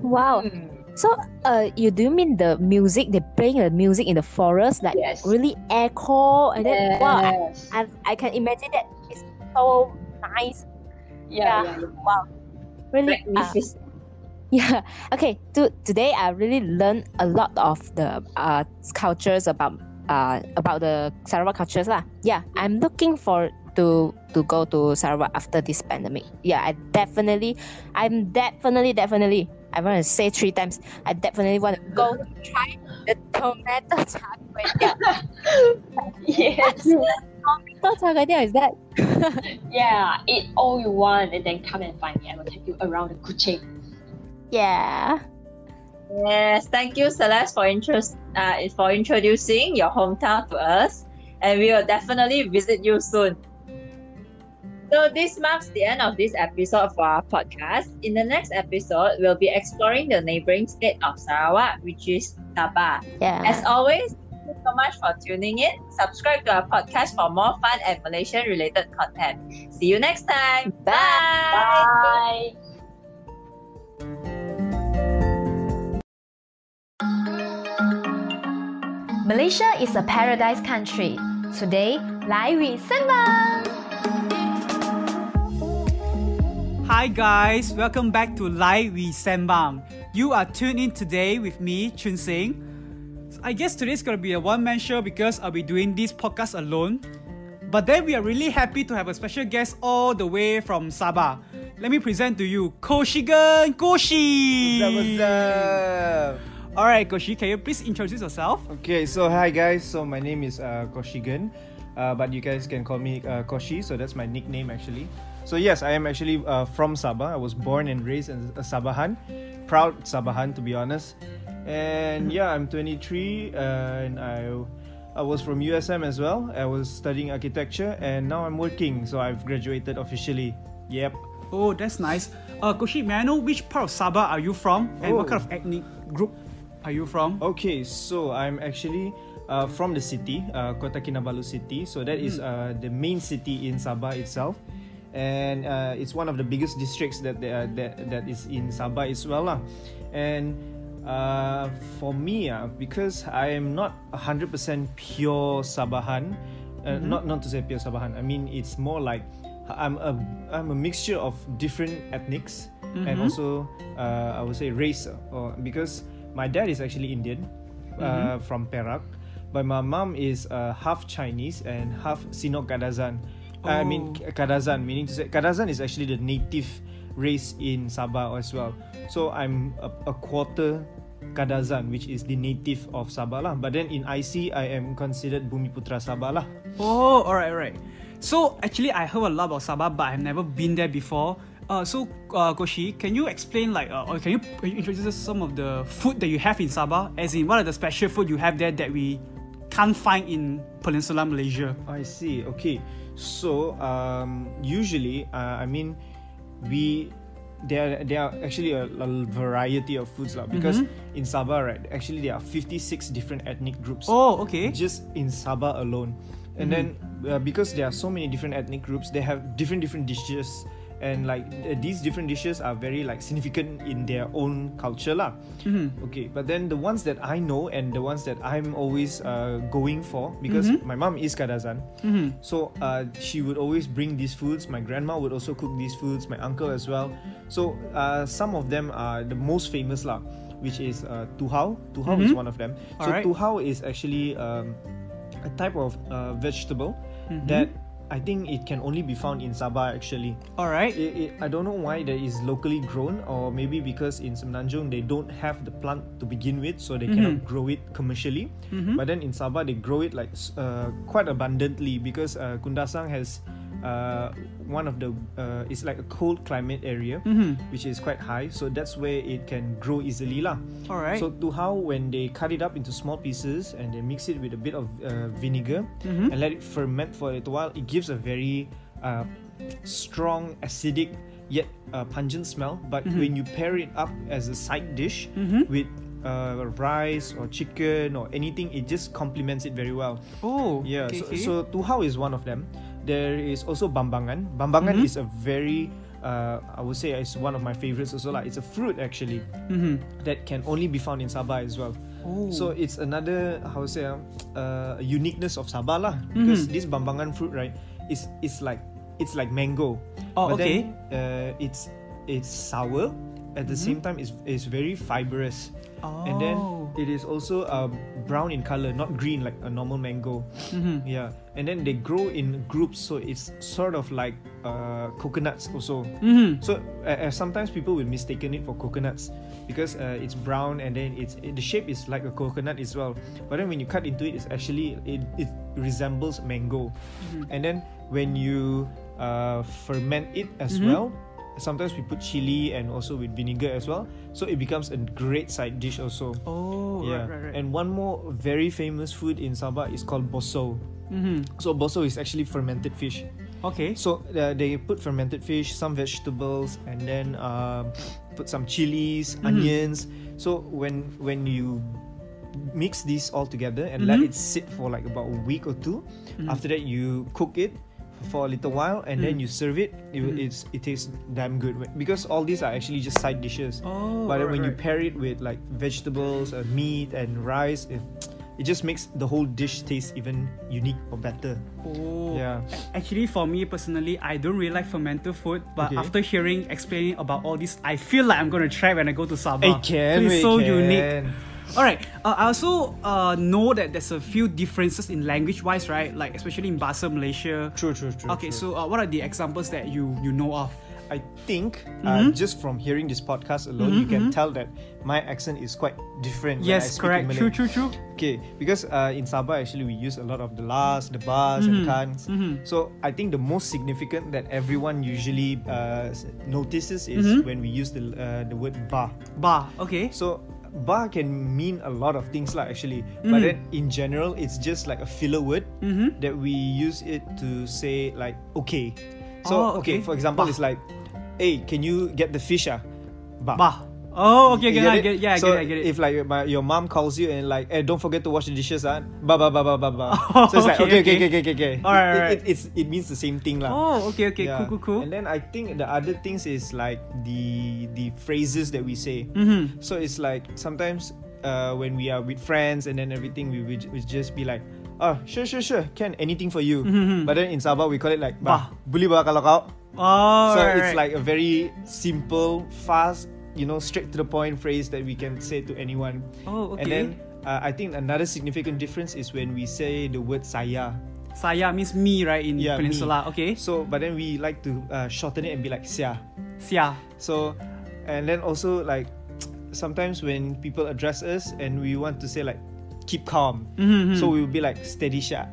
Wow. Hmm. So, uh, you do you mean the music? They playing the music in the forest, like Yes. really echo, and then wow, I, I, I can imagine that it's so nice. yeah, yeah. yeah. Wow, really. uh, yeah. Okay. To, today, I really learned a lot of the uh cultures about uh about the Sarawak cultures lah. Yeah, I'm looking for to to go to Sarawak after this pandemic. Yeah, I definitely, I'm definitely definitely. I want to say three times. I definitely want to go try the tomato char kway teow. yes. Tomato char kway teow is that? Yeah, eat all you want and then come and find me. I will take you around the Kuching. Yeah. Yes, thank you, Celeste, for interest uh, for introducing your hometown to us, and we will definitely visit you soon. So this marks the end of this episode for our podcast. In the next episode, we'll be exploring the neighboring state of Sarawak, which is Sabah. Yeah. As always, thank you so much for tuning in. Subscribe to our podcast for more fun and Malaysian-related content. See you next time. Bye. Bye. Malaysia is a paradise country. Today, 来 we sembang. Hi guys, welcome back to Lai We Sembang. You are tuned in today with me, Chun Sing. So I guess today's gonna be a one-man show because I'll be doing this podcast alone. But then we are really happy to have a special guest all the way from Sabah. Let me present to you Koshigan Koshi. What's up, what's up? Alright, Koshi, can you please introduce yourself? Okay, so hi guys. So my name is uh, Koshigan, uh, but you guys can call me uh, Koshi. So that's my nickname actually. So yes, I am actually uh, from Sabah. I was born and raised as a Sabahan, proud Sabahan to be honest. And yeah, I'm 23, uh, and I I was from USM as well. I was studying architecture and now I'm working. So I've graduated officially. Yep. Oh, that's nice. Uh, Koshi, may I know which part of Sabah are you from and what Oh. kind of ethnic group are you from? Okay, so I'm actually uh, from the city, uh, Kota Kinabalu city. So that is uh, the main city in Sabah itself, and uh, it's one of the biggest districts that there, that that is in Sabah as well, lah. And uh, for me, uh, because I am not hundred percent pure Sabahan, uh, not not to say pure Sabahan. I mean it's more like I'm a I'm a mixture of different ethnics and also uh, I would say race, or because my dad is actually Indian uh, from Perak, but my mom is uh, half Chinese and half Sino-Kadazan. I mean Oh. Kadazan, meaning to say Kadazan is actually the native race in Sabah as well. So I'm a, a quarter Kadazan, which is the native of Sabah lah. But then in IC, I am considered Bumiputra Sabah lah. Oh, alright, alright. So actually, I heard a lot about Sabah, but I've never been there before. Uh, so uh, Koshi, can you explain like, uh, or can you can you introduce us some of the food that you have in Sabah? As in, what are the special food you have there that we can't find in Peninsula Malaysia? I see. Okay. So um, usually, uh, I mean, we there there are actually a, a variety of foods lah. Because in Sabah, right, actually there are fifty six different ethnic groups. Oh, okay. Just in Sabah alone, and then uh, because there are so many different ethnic groups, they have different different dishes. And like uh, these different dishes are very like significant in their own culture lah. Okay, but then the ones that I know and the ones that I'm always uh, going for because my mom is Kadazan, so uh, she would always bring these foods. My grandma would also cook these foods. My uncle as well. So uh, some of them are the most famous lah, which is uh, tuhau. Tuhau is one of them. So Alright. tuhau is actually um, a type of uh, vegetable Mm-hmm. that I think it can only be found in Sabah actually. Alright. I don't know why that is locally grown, or maybe because in Semenanjung they don't have the plant to begin with, so they cannot grow it commercially. But then in Sabah they grow it like uh, quite abundantly because uh, Kundasang has uh, one of the uh, it's like a cold climate area, which is quite high, so that's where it can grow easily lah. Alright. So tuhau when they cut it up into small pieces and they mix it with a bit of uh, vinegar and let it ferment for a little while, it gives a very uh, strong acidic yet uh, pungent smell. But when you pair it up as a side dish with uh, rice or chicken or anything, it just complements it very well. oh, Yeah, okay, so, okay. so tuhau is one of them. There is also bambangan. Bambangan Mm-hmm. is a very, uh, I would say, it's one of my favorites also. Like, it's a fruit actually Mhm. that can only be found in Sabah as well. Oh. So it's another how to say uh, uniqueness of Sabah lah. Because Mm-hmm. this bambangan fruit right is is like it's like mango. Oh, but okay. Then, uh, it's it's sour. At the same time, it's, it's very fibrous. And then Oh. it is also uh, brown in color, not green like a normal mango. Mhm. Yeah, and then they grow in groups, so it's sort of like uh, coconuts also. Mhm. So uh, sometimes people will mistaken it for coconuts because uh, it's brown and then it's it, the shape is like a coconut as well. But then when you cut into it, it's actually it, it resembles mango. And then when you uh, ferment it as well, sometimes we put chili and also with vinegar as well. So it becomes a great side dish also. Oh, yeah. right, right, right. And one more very famous food in Sabah is called boso. Mhm. So boso is actually fermented fish. Okay. So uh, they put fermented fish, some vegetables, and then um, put some chilies, onions. So when when you mix this all together and let it sit for like about a week or 2 after that you cook it for a little while and then you serve it. It, will- it's, it tastes damn good because all these are actually just side dishes. Oh, but then right, when you pair it with like vegetables, uh, meat, and rice, it, it just makes the whole dish taste even unique or better. Oh. Yeah. Actually, for me personally, I don't really like fermented food. But Okay. after hearing explaining about all this, I feel like I'm gonna try when I go to Sabah. It can, It's it so can. unique. All right. Uh, I also uh, know that there's a few differences in language-wise, right? Like especially in Bahasa Malaysia. True, true, true. Okay, true. so uh, what are the examples that you you know of? I think uh, just from hearing this podcast alone, you can tell that my accent is quite different. Yes, correct. True, true, true. Okay, because uh, in Sabah actually we use a lot of the las, the bas, and kans. So I think the most significant that everyone usually uh, notices is when we use the uh, the word ba. Ba. Okay. So ba can mean a lot of things lah actually. But Mhm. then in general, it's just like a filler word Mm-hmm. that we use it to say like okay. So Oh, okay. okay. for example, Bah. it's like, hey, can you get the fish ah? Ba. Bah. Oh, okay, okay, I get, yeah, I so get it, I get it. If like my, your mom calls you and like, hey, don't forget to wash the dishes, ah, ba ba ba ba ba ba. Oh, so it's like, okay, okay, okay, okay. okay, okay, okay. Alright, It- alright. It, it's it means the same thing lah. oh, okay, okay, Yeah. cool, cool, cool. And then I think the other things is like the the phrases that we say. Mm-hmm. So it's like sometimes uh, when we are with friends and then everything, we would we just be like, oh, sure, sure, sure, can anything for you. Mhm. But then in Sabah we call it like, Bah. bah, boleh ba kalau kau. Oh, so right, it's right. like a very simple, fast, you know, straight to the point phrase that we can say to anyone. oh, okay. And then uh, I think another significant difference is when we say the word saya. Saya means me, right, in Yeah, me. Peninsula. Okay. So, but then we like to uh, shorten it and be like sia. Sia. So, and then also like sometimes when people address us and we want to say like keep calm, Mm-hmm. so we will be like steady shot.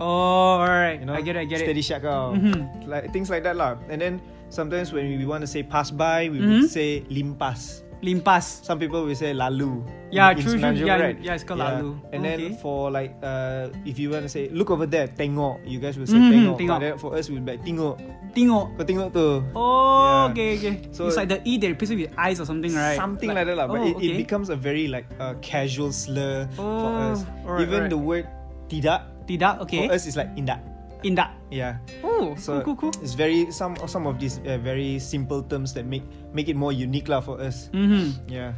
Oh, alright. You know, I get it, I get steady it. shot kau. Mhm. Like things like that lah. And then sometimes when we want to say pass by, we Mhm. would say limpas. Limpas. Some people will say lalu. Yeah, in true, true. Yeah, right? yeah, it's called lalu. And then for like uh, if you want to say look over there, tengok. You guys will say Mhm, tengok. tengok. But for us we will be like tengok. Tengok. Kau tengok tu. Oh, Yeah. okay, okay. So- it's like the E they replace it with eyes or something, right? Something like, that lah. But oh, it, it becomes a very like uh, casual slur for Oh, us. alright, Even alright. the word tidak Tidak, okay. for us is like indak. Indak. Yeah. Oh, So cool, cool, cool. it's very some some of these uh, very simple terms that make make it more unique lah for us. Mm-hmm. Yeah.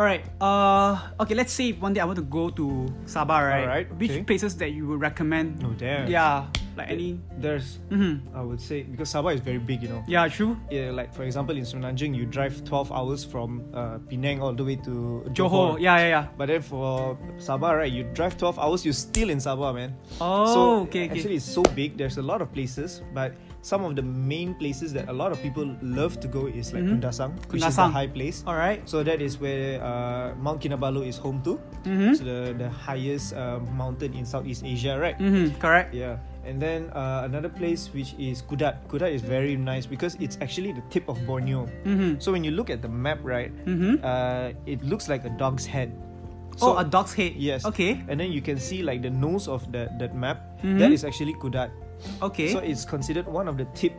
Alright. Uh, okay. Let's say one day I want to go to Sabah, right? Alright, Which okay. places that you would recommend? No damn. Yeah, like any. There's Mm-hmm. I would say because Sabah is very big, you know. Yeah, true. Yeah, like for example in Semenanjung, you drive 12 hours from uh, Penang all the way to Johor. Yeah, yeah, yeah. But then for Sabah, right, you drive 12 hours, you're still in Sabah, man. Oh, so okay, okay. actually it's so big. There's a lot of places, but some of the main places that a lot of people love to go is like Mhm. Kundasang, which is a Kundasang. high place. Alright. So that is where uh, Mount Kinabalu is home to. Mm-hmm. So the the highest uh, mountain in Southeast Asia, right? Mm-hmm. Correct. Yeah. And then uh, another place which is Kudat. Kudat is very nice because it's actually the tip of Borneo. Mm-hmm. So when you look at the map, right, Mm-hmm. uh, it looks like a dog's head. oh, a dog's head. Yes. Okay. And then you can see like the nose of that that map. Mhm. That is actually Kudat. Okay. So it's considered one of the tip,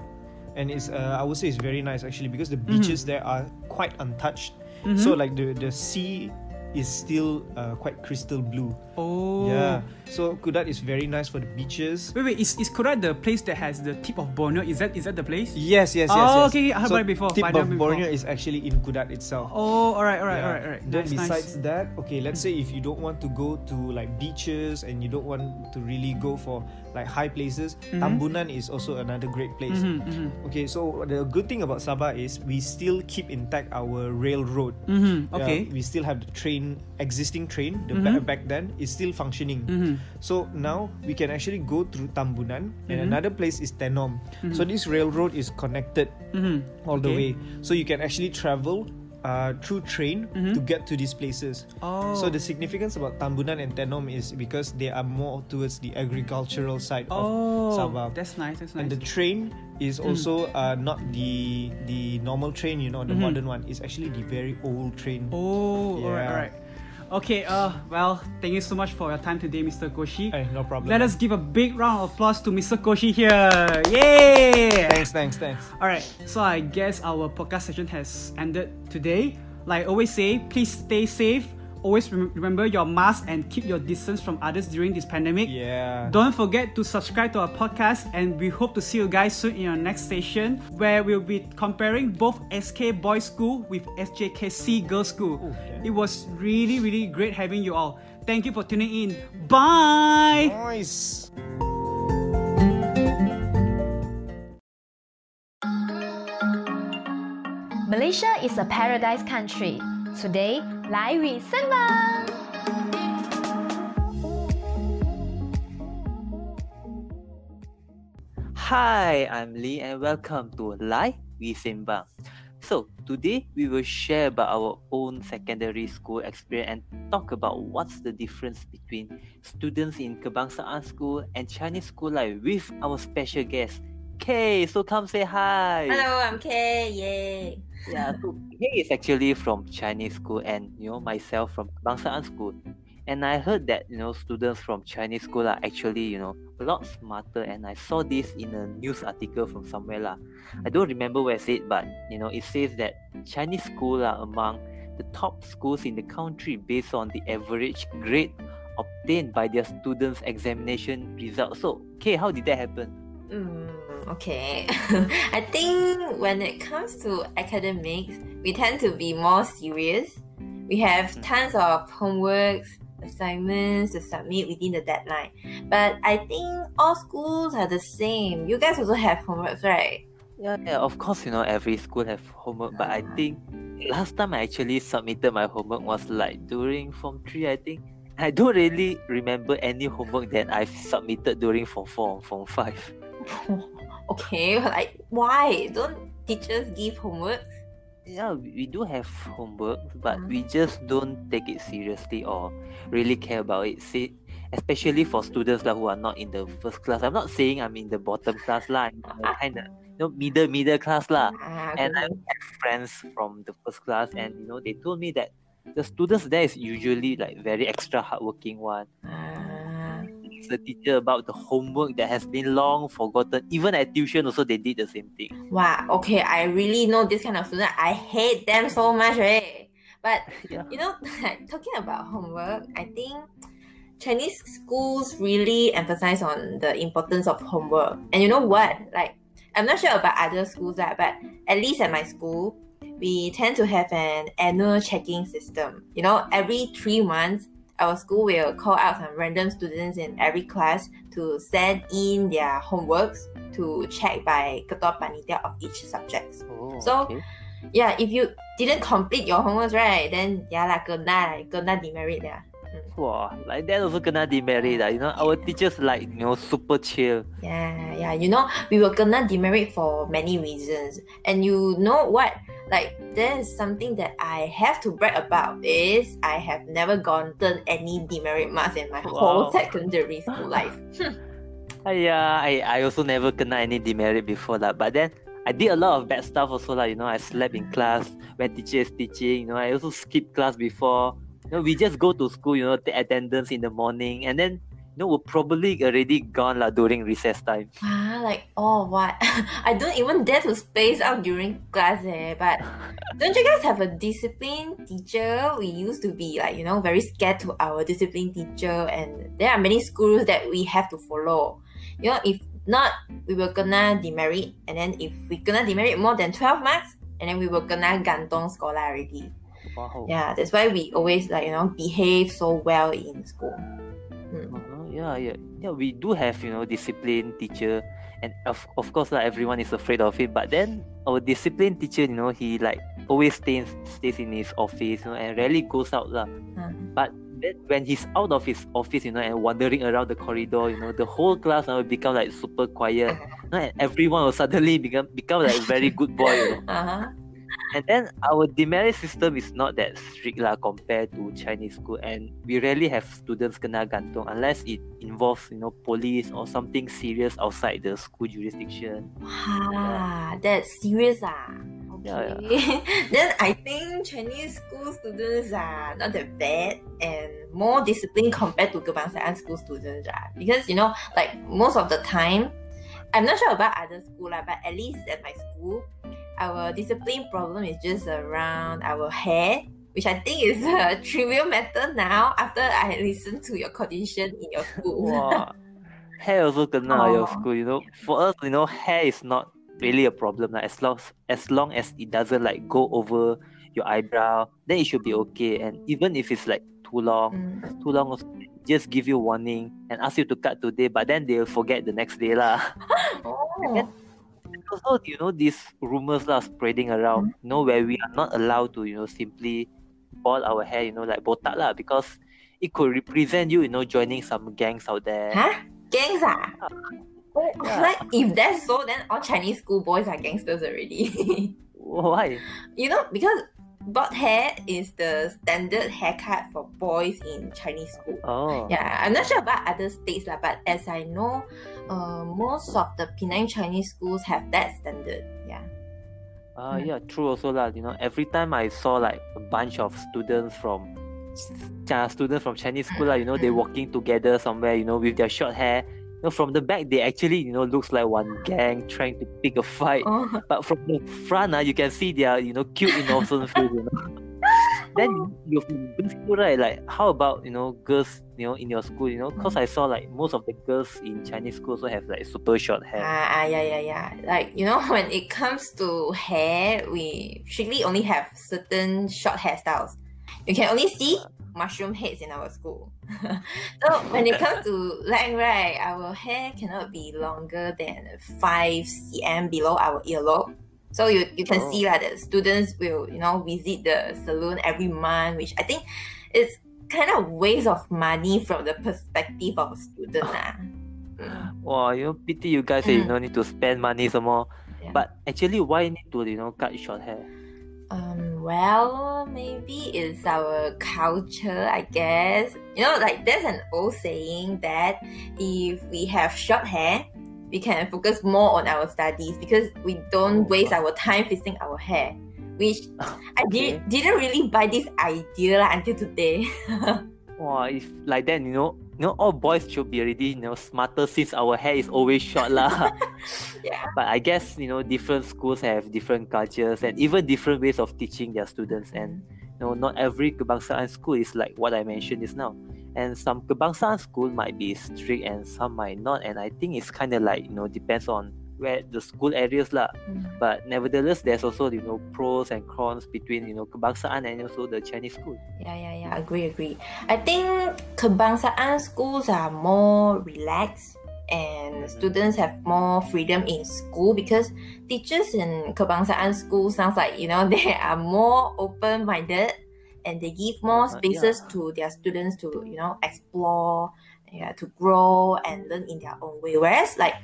and it's uh, I would say it's very nice actually because the Mm-hmm. beaches there are quite untouched. So like the the sea is still uh, quite crystal blue. oh. Yeah. So Kudat is very nice for the beaches. Wait, wait. Is is Kudat the place that has the tip of Borneo? Is that is that the place? Yes, yes, yes. Oh, yes. okay, I heard so about it before, Tip of before. Borneo is actually in Kudat itself. Oh, alright, alright, Yeah. alright, alright. Then Nice, besides nice. that, okay, let's say if you don't want to go to like beaches and you don't want to really go for like high places, Tambunan is also another great place. Mm-hmm, mm-hmm, Okay, so the good thing about Sabah is we still keep intact our railroad. mm-hmm. Yeah, Okay. we still have the train, existing train, the Mhm. back, back then is still functioning. Mm-hmm. So now we can actually go through Tambunan and Mhm. another place is Tenom. So this railroad is connected Mm-hmm. all the Okay. way. So you can actually travel uh, through train Mhm. to get to these places. Oh. So the significance about Tambunan and Tenom is because they are more towards the agricultural side oh, of Sabah. that's nice. That's And nice. the train is also uh, not the the normal train, you know, the Mhm. modern one. It's actually the very old train. Oh, alright, Yeah. alright. Okay, uh, well, thank you so much for your time today, Mr. Koshi. Hey, no problem. Let us give a big round of applause to Mr. Koshi here. Yay! Thanks, thanks, thanks. Alright, so I guess our podcast session has ended today. Like I always say, please stay safe. Always rem- remember your mask and keep your distance from others during this pandemic. Yeah. Don't forget to subscribe to our podcast, and we hope to see you guys soon in our next station where we'll be comparing both SK Boys School with SJKC Girls School. Oh, okay. It was really, really great having you all. Thank you for tuning in. Bye! Nice. Malaysia is a paradise country. Today, 来 we Sembang! Hi, I'm Lee and welcome to Lai We Sembang. So, today we will share about our own secondary school experience and talk about what's the difference between students in Kebangsaan School and Chinese School Lai with our special guest, Kay. So come say hi. Hello, I'm Kay. Yay. Yeah, so Kay is actually from Chinese school and you know myself from Bangsaan school. And I heard that you know students from Chinese school are actually you know a lot smarter and I saw this in a news article from somewhere lah. I don't remember where it said but you know it says that Chinese school are among the top schools in the country based on the average grade obtained by their students' examination results. So, okay, how did that happen? Mm, okay. I think when it comes to academics, we tend to be more serious. We have hmm. tons of homeworks, assignments to submit within the deadline. But I think all schools are the same. You guys also have homeworks, right? Yeah, yeah, of course, you know, every school have homework, but I ah. think last time I actually submitted my homework was like during Form 3, I think. I don't really remember any homework that I've submitted during Form 4 or Form 5. okay, like why? Don't teachers give homework? Yeah, we do have homework, but we just don't take it seriously or really care about it. See, especially for students like, who are not in the first class. I'm not saying I'm in the bottom class lah, kind of you know middle middle class lah. Ah, And I have friends from the first class, and you know they told me that the students there is usually like very extra hardworking one. Ah, It's the teacher about the homework that has been long forgotten. Even at tuition, also they did the same thing. wow, okay, I really know this kind of student. I hate them so much, right? But Yeah. you know, like, talking about homework, I think Chinese schools really emphasize on the importance of homework. And you know what? Like, I'm not sure about other schools, lah, but at least at my school, we tend to have an annual checking system. You know, every three months, our school will call out some random students in every class to send in their homeworks to check by ketua panitia of each subject. Oh, So- okay. Yeah, if you didn't complete your homeworks, right, then yeah lah, kena, kena demerit lah. Hmm. Wow, like that also kena demerit lah. You know, our teachers like you know super chill. Yeah, yeah. You know, we were gonna demerit for many reasons. And you know what? Like, there's something that I have to brag about is I have never gotten any demerit marks in my whole Wow. secondary school life. Yeah, I, I also never kena any demerit before that. But then I did a lot of bad stuff also like you know I slept in class when teacher is teaching. You know I also skipped class before. You know we just go to school. You know take attendance in the morning and then you know we're probably already gone lah during recess time. Ah, like, oh, what? I don't even dare to space out during class, eh. But don't you guys have a discipline teacher? We used to be like, you know, very scared to our discipline teacher, and there are many schools that we have to follow. You know, if not, we will gonna demerit, and then if we gonna demerit more than 12 marks, and then we will gonna gantung sekolah already. Wow. Yeah, that's why we always like, you know, behave so well in school. Uh-huh, yeah, yeah, yeah. We do have you know discipline teacher, and of of course like everyone is afraid of it. But then our discipline teacher, you know, he like always stays stays in his office, you know, and rarely goes out lah. Mm. But then when he's out of his office, you know, and wandering around the corridor, you know, the whole class uh, will become like super quiet, you know, and everyone will suddenly become become like very good boy. You know? Uh-huh. And then our demerit system is not that strict lah compared to Chinese school, and we rarely have students kena gantung unless it involves you know police or something serious outside the school jurisdiction. Ah, that's serious ah. Yeah, Okay. then I think Chinese school students are not that bad and more disciplined compared to kebangsaan school students ah. Because you know, like most of the time, I'm not sure about other school lah, but at least at my school, our discipline problem is just around our hair. Which I think is a trivial matter now after I listened to your condition in your school. Wow. hair also kena at your Oh. school, you know. For us, you know, hair is not really a problem. Like, as long as long as it doesn't like go over your eyebrow, then it should be okay. And even if it's like too long, Mm. too long, just give you warning and ask you to cut today. But then they'll forget the next day lah. Oh. Also, you know, these rumors are spreading around, you know, where we are not allowed to, you know, simply ball our hair, you know, like botak lah, because it could represent you, you know, joining some gangs out there. Huh? Gangs ah? Oh, Yeah. like if that's so, then all Chinese school boys are gangsters already. Why? you know, because bob hair is the standard haircut for boys in Chinese school. Oh. Yeah, I'm not sure about other states lah, but as I know, uh, most of the Penang Chinese schools have that standard. Yeah. Uh, yeah, true also lah. You know, every time I saw like a bunch of students from students from Chinese school lah, you know, they walking together somewhere, you know, with their short hair. You know, from the back they actually, you know, looks like one gang trying to pick a fight. Oh. But from the front, uh, you can see they are you know, cute innocent face, you know. then you're from girls' school, right? Like, how about, you know, girls, you know, in your school, you know? Because I saw, like, most of the girls in Chinese school also have, like, super short hair. Ah, ah, yeah, yeah, yeah. Like, you know, when it comes to hair, we strictly only have certain short hairstyles. You can only see mushroom heads in our school. so when it comes to length, right, our hair cannot be longer than 5 cm below our earlobe. So you, you can Oh. see that the students will, you know, visit the salon every month, which I think is kind of waste of money from the perspective of a student. lah. Mm. Wow, you know, pity you guys say you Mm. don't need to spend money some more. Yeah. But actually, why need to, you know, cut short hair? Um, well, maybe it's our culture, I guess. You know, like there's an old saying that if we have short hair, we can focus more on our studies because we don't waste our time fixing our hair. Which I Okay. did, didn't really buy this idea lah until today. Wow, if like that, you know, you know, all boys should be already, you know, smarter since our hair is always short lah. yeah. but I guess you know, different schools have different cultures and even different ways of teaching their students. And you know, not every kebangsaan school is like what I mentioned just now. And some kebangsaan school might be strict and some might not. And I think it's kind of like you know depends on where the school areas lah. Mm. But nevertheless, there's also you know pros and cons between you know kebangsaan and also the Chinese school. Yeah, yeah, yeah. Agree, agree. I think kebangsaan schools are more relaxed and students have more freedom in school because teachers in kebangsaan school sounds like you know they are more open-minded and they give more Uh, spaces yeah. to their students to you know explore, yeah, to grow and learn in their own way. Whereas like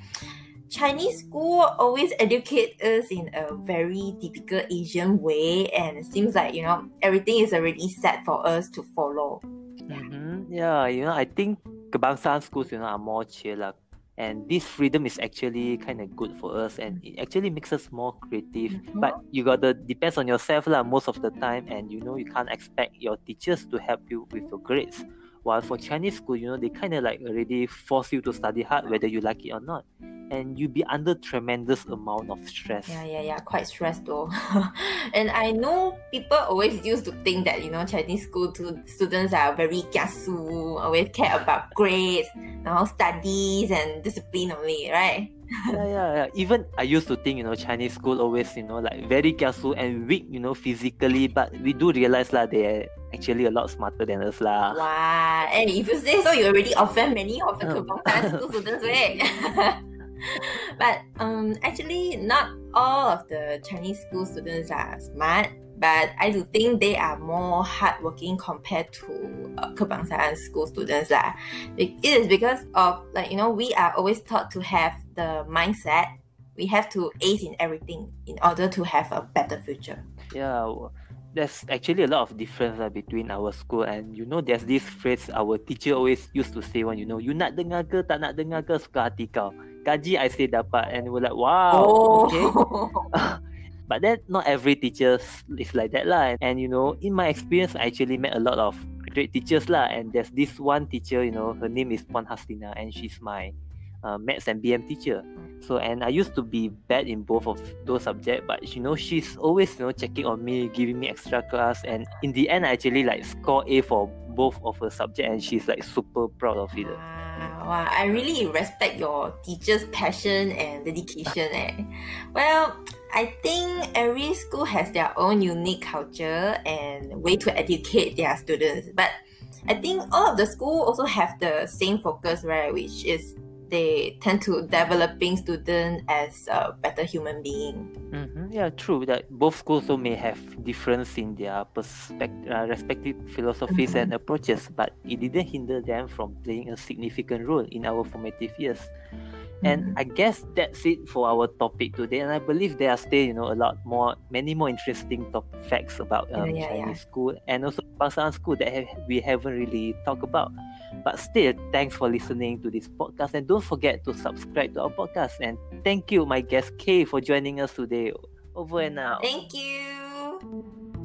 Chinese school always educate us in a very typical Asian way, and it seems like you know everything is already set for us to follow. Mm-hmm. Yeah, you know, I think kebangsaan schools, you know, are more chill lah. And this freedom is actually kind of good for us, and it actually makes us more creative. Mhm. But you gotta depends on yourself lah most of the time, and you know you can't expect your teachers to help you with your grades. While for Chinese school, you know, they kind of like already force you to study hard whether you like it or not, and you be under tremendous amount of stress. Yeah, yeah, yeah. Quite stressed though. and I know people always used to think that you know Chinese school to students are very kiasu, always care about grades, you know, studies and discipline only, right? yeah, yeah, yeah. Even I used to think, you know, Chinese school always, you know, like very kiasu and weak, you know, physically. But we do realize lah, they're actually a lot smarter than us lah. Wow. And if you say so, you already offend many of the Oh. Kebangsaan school students, right? but um, actually, not all of the Chinese school students are smart. But I do think they are more hardworking compared to uh, Kebangsaan school students lah. It is because of like you know we are always taught to have the mindset we have to ace in everything in order to have a better future. Yeah, there's actually a lot of difference lah between our school and you know there's this phrase our teacher always used to say one, you know, you nak dengar ke tak nak dengar ke suka hati kau. Gaji I say dapat and we're like wow, Oh. okay. but then not every teacher is like that lah. And you know, in my experience, I actually met a lot of great teachers lah. And there's this one teacher, you know, her name is Puan Hastina, and she's my uh, maths and BM teacher. So and I used to be bad in both of those subjects, but you know, she's always you know checking on me, giving me extra class, and in the end, I actually like score A for both of her subject, and she's like super proud of it. Wow, wow, I really respect your teacher's passion and dedication. Eh. Well, I think every school has their own unique culture and way to educate their students. But I think all of the school also have the same focus, right? Which is they tend to developing student as a better human being. Mm-hmm. Yeah, true. That both schools may have difference in their perspective, uh, respective philosophies and approaches, but it didn't hinder them from playing a significant role in our formative years. And I guess that's it for our topic today. And I believe there are still, you know, a lot more, many more interesting top facts about um, Yeah, yeah, Chinese school and also Bangsaan school that have, we haven't really talked about. But still, thanks for listening to this podcast. And don't forget to subscribe to our podcast. And thank you, my guest Kay, for joining us today. Over and out. Thank you.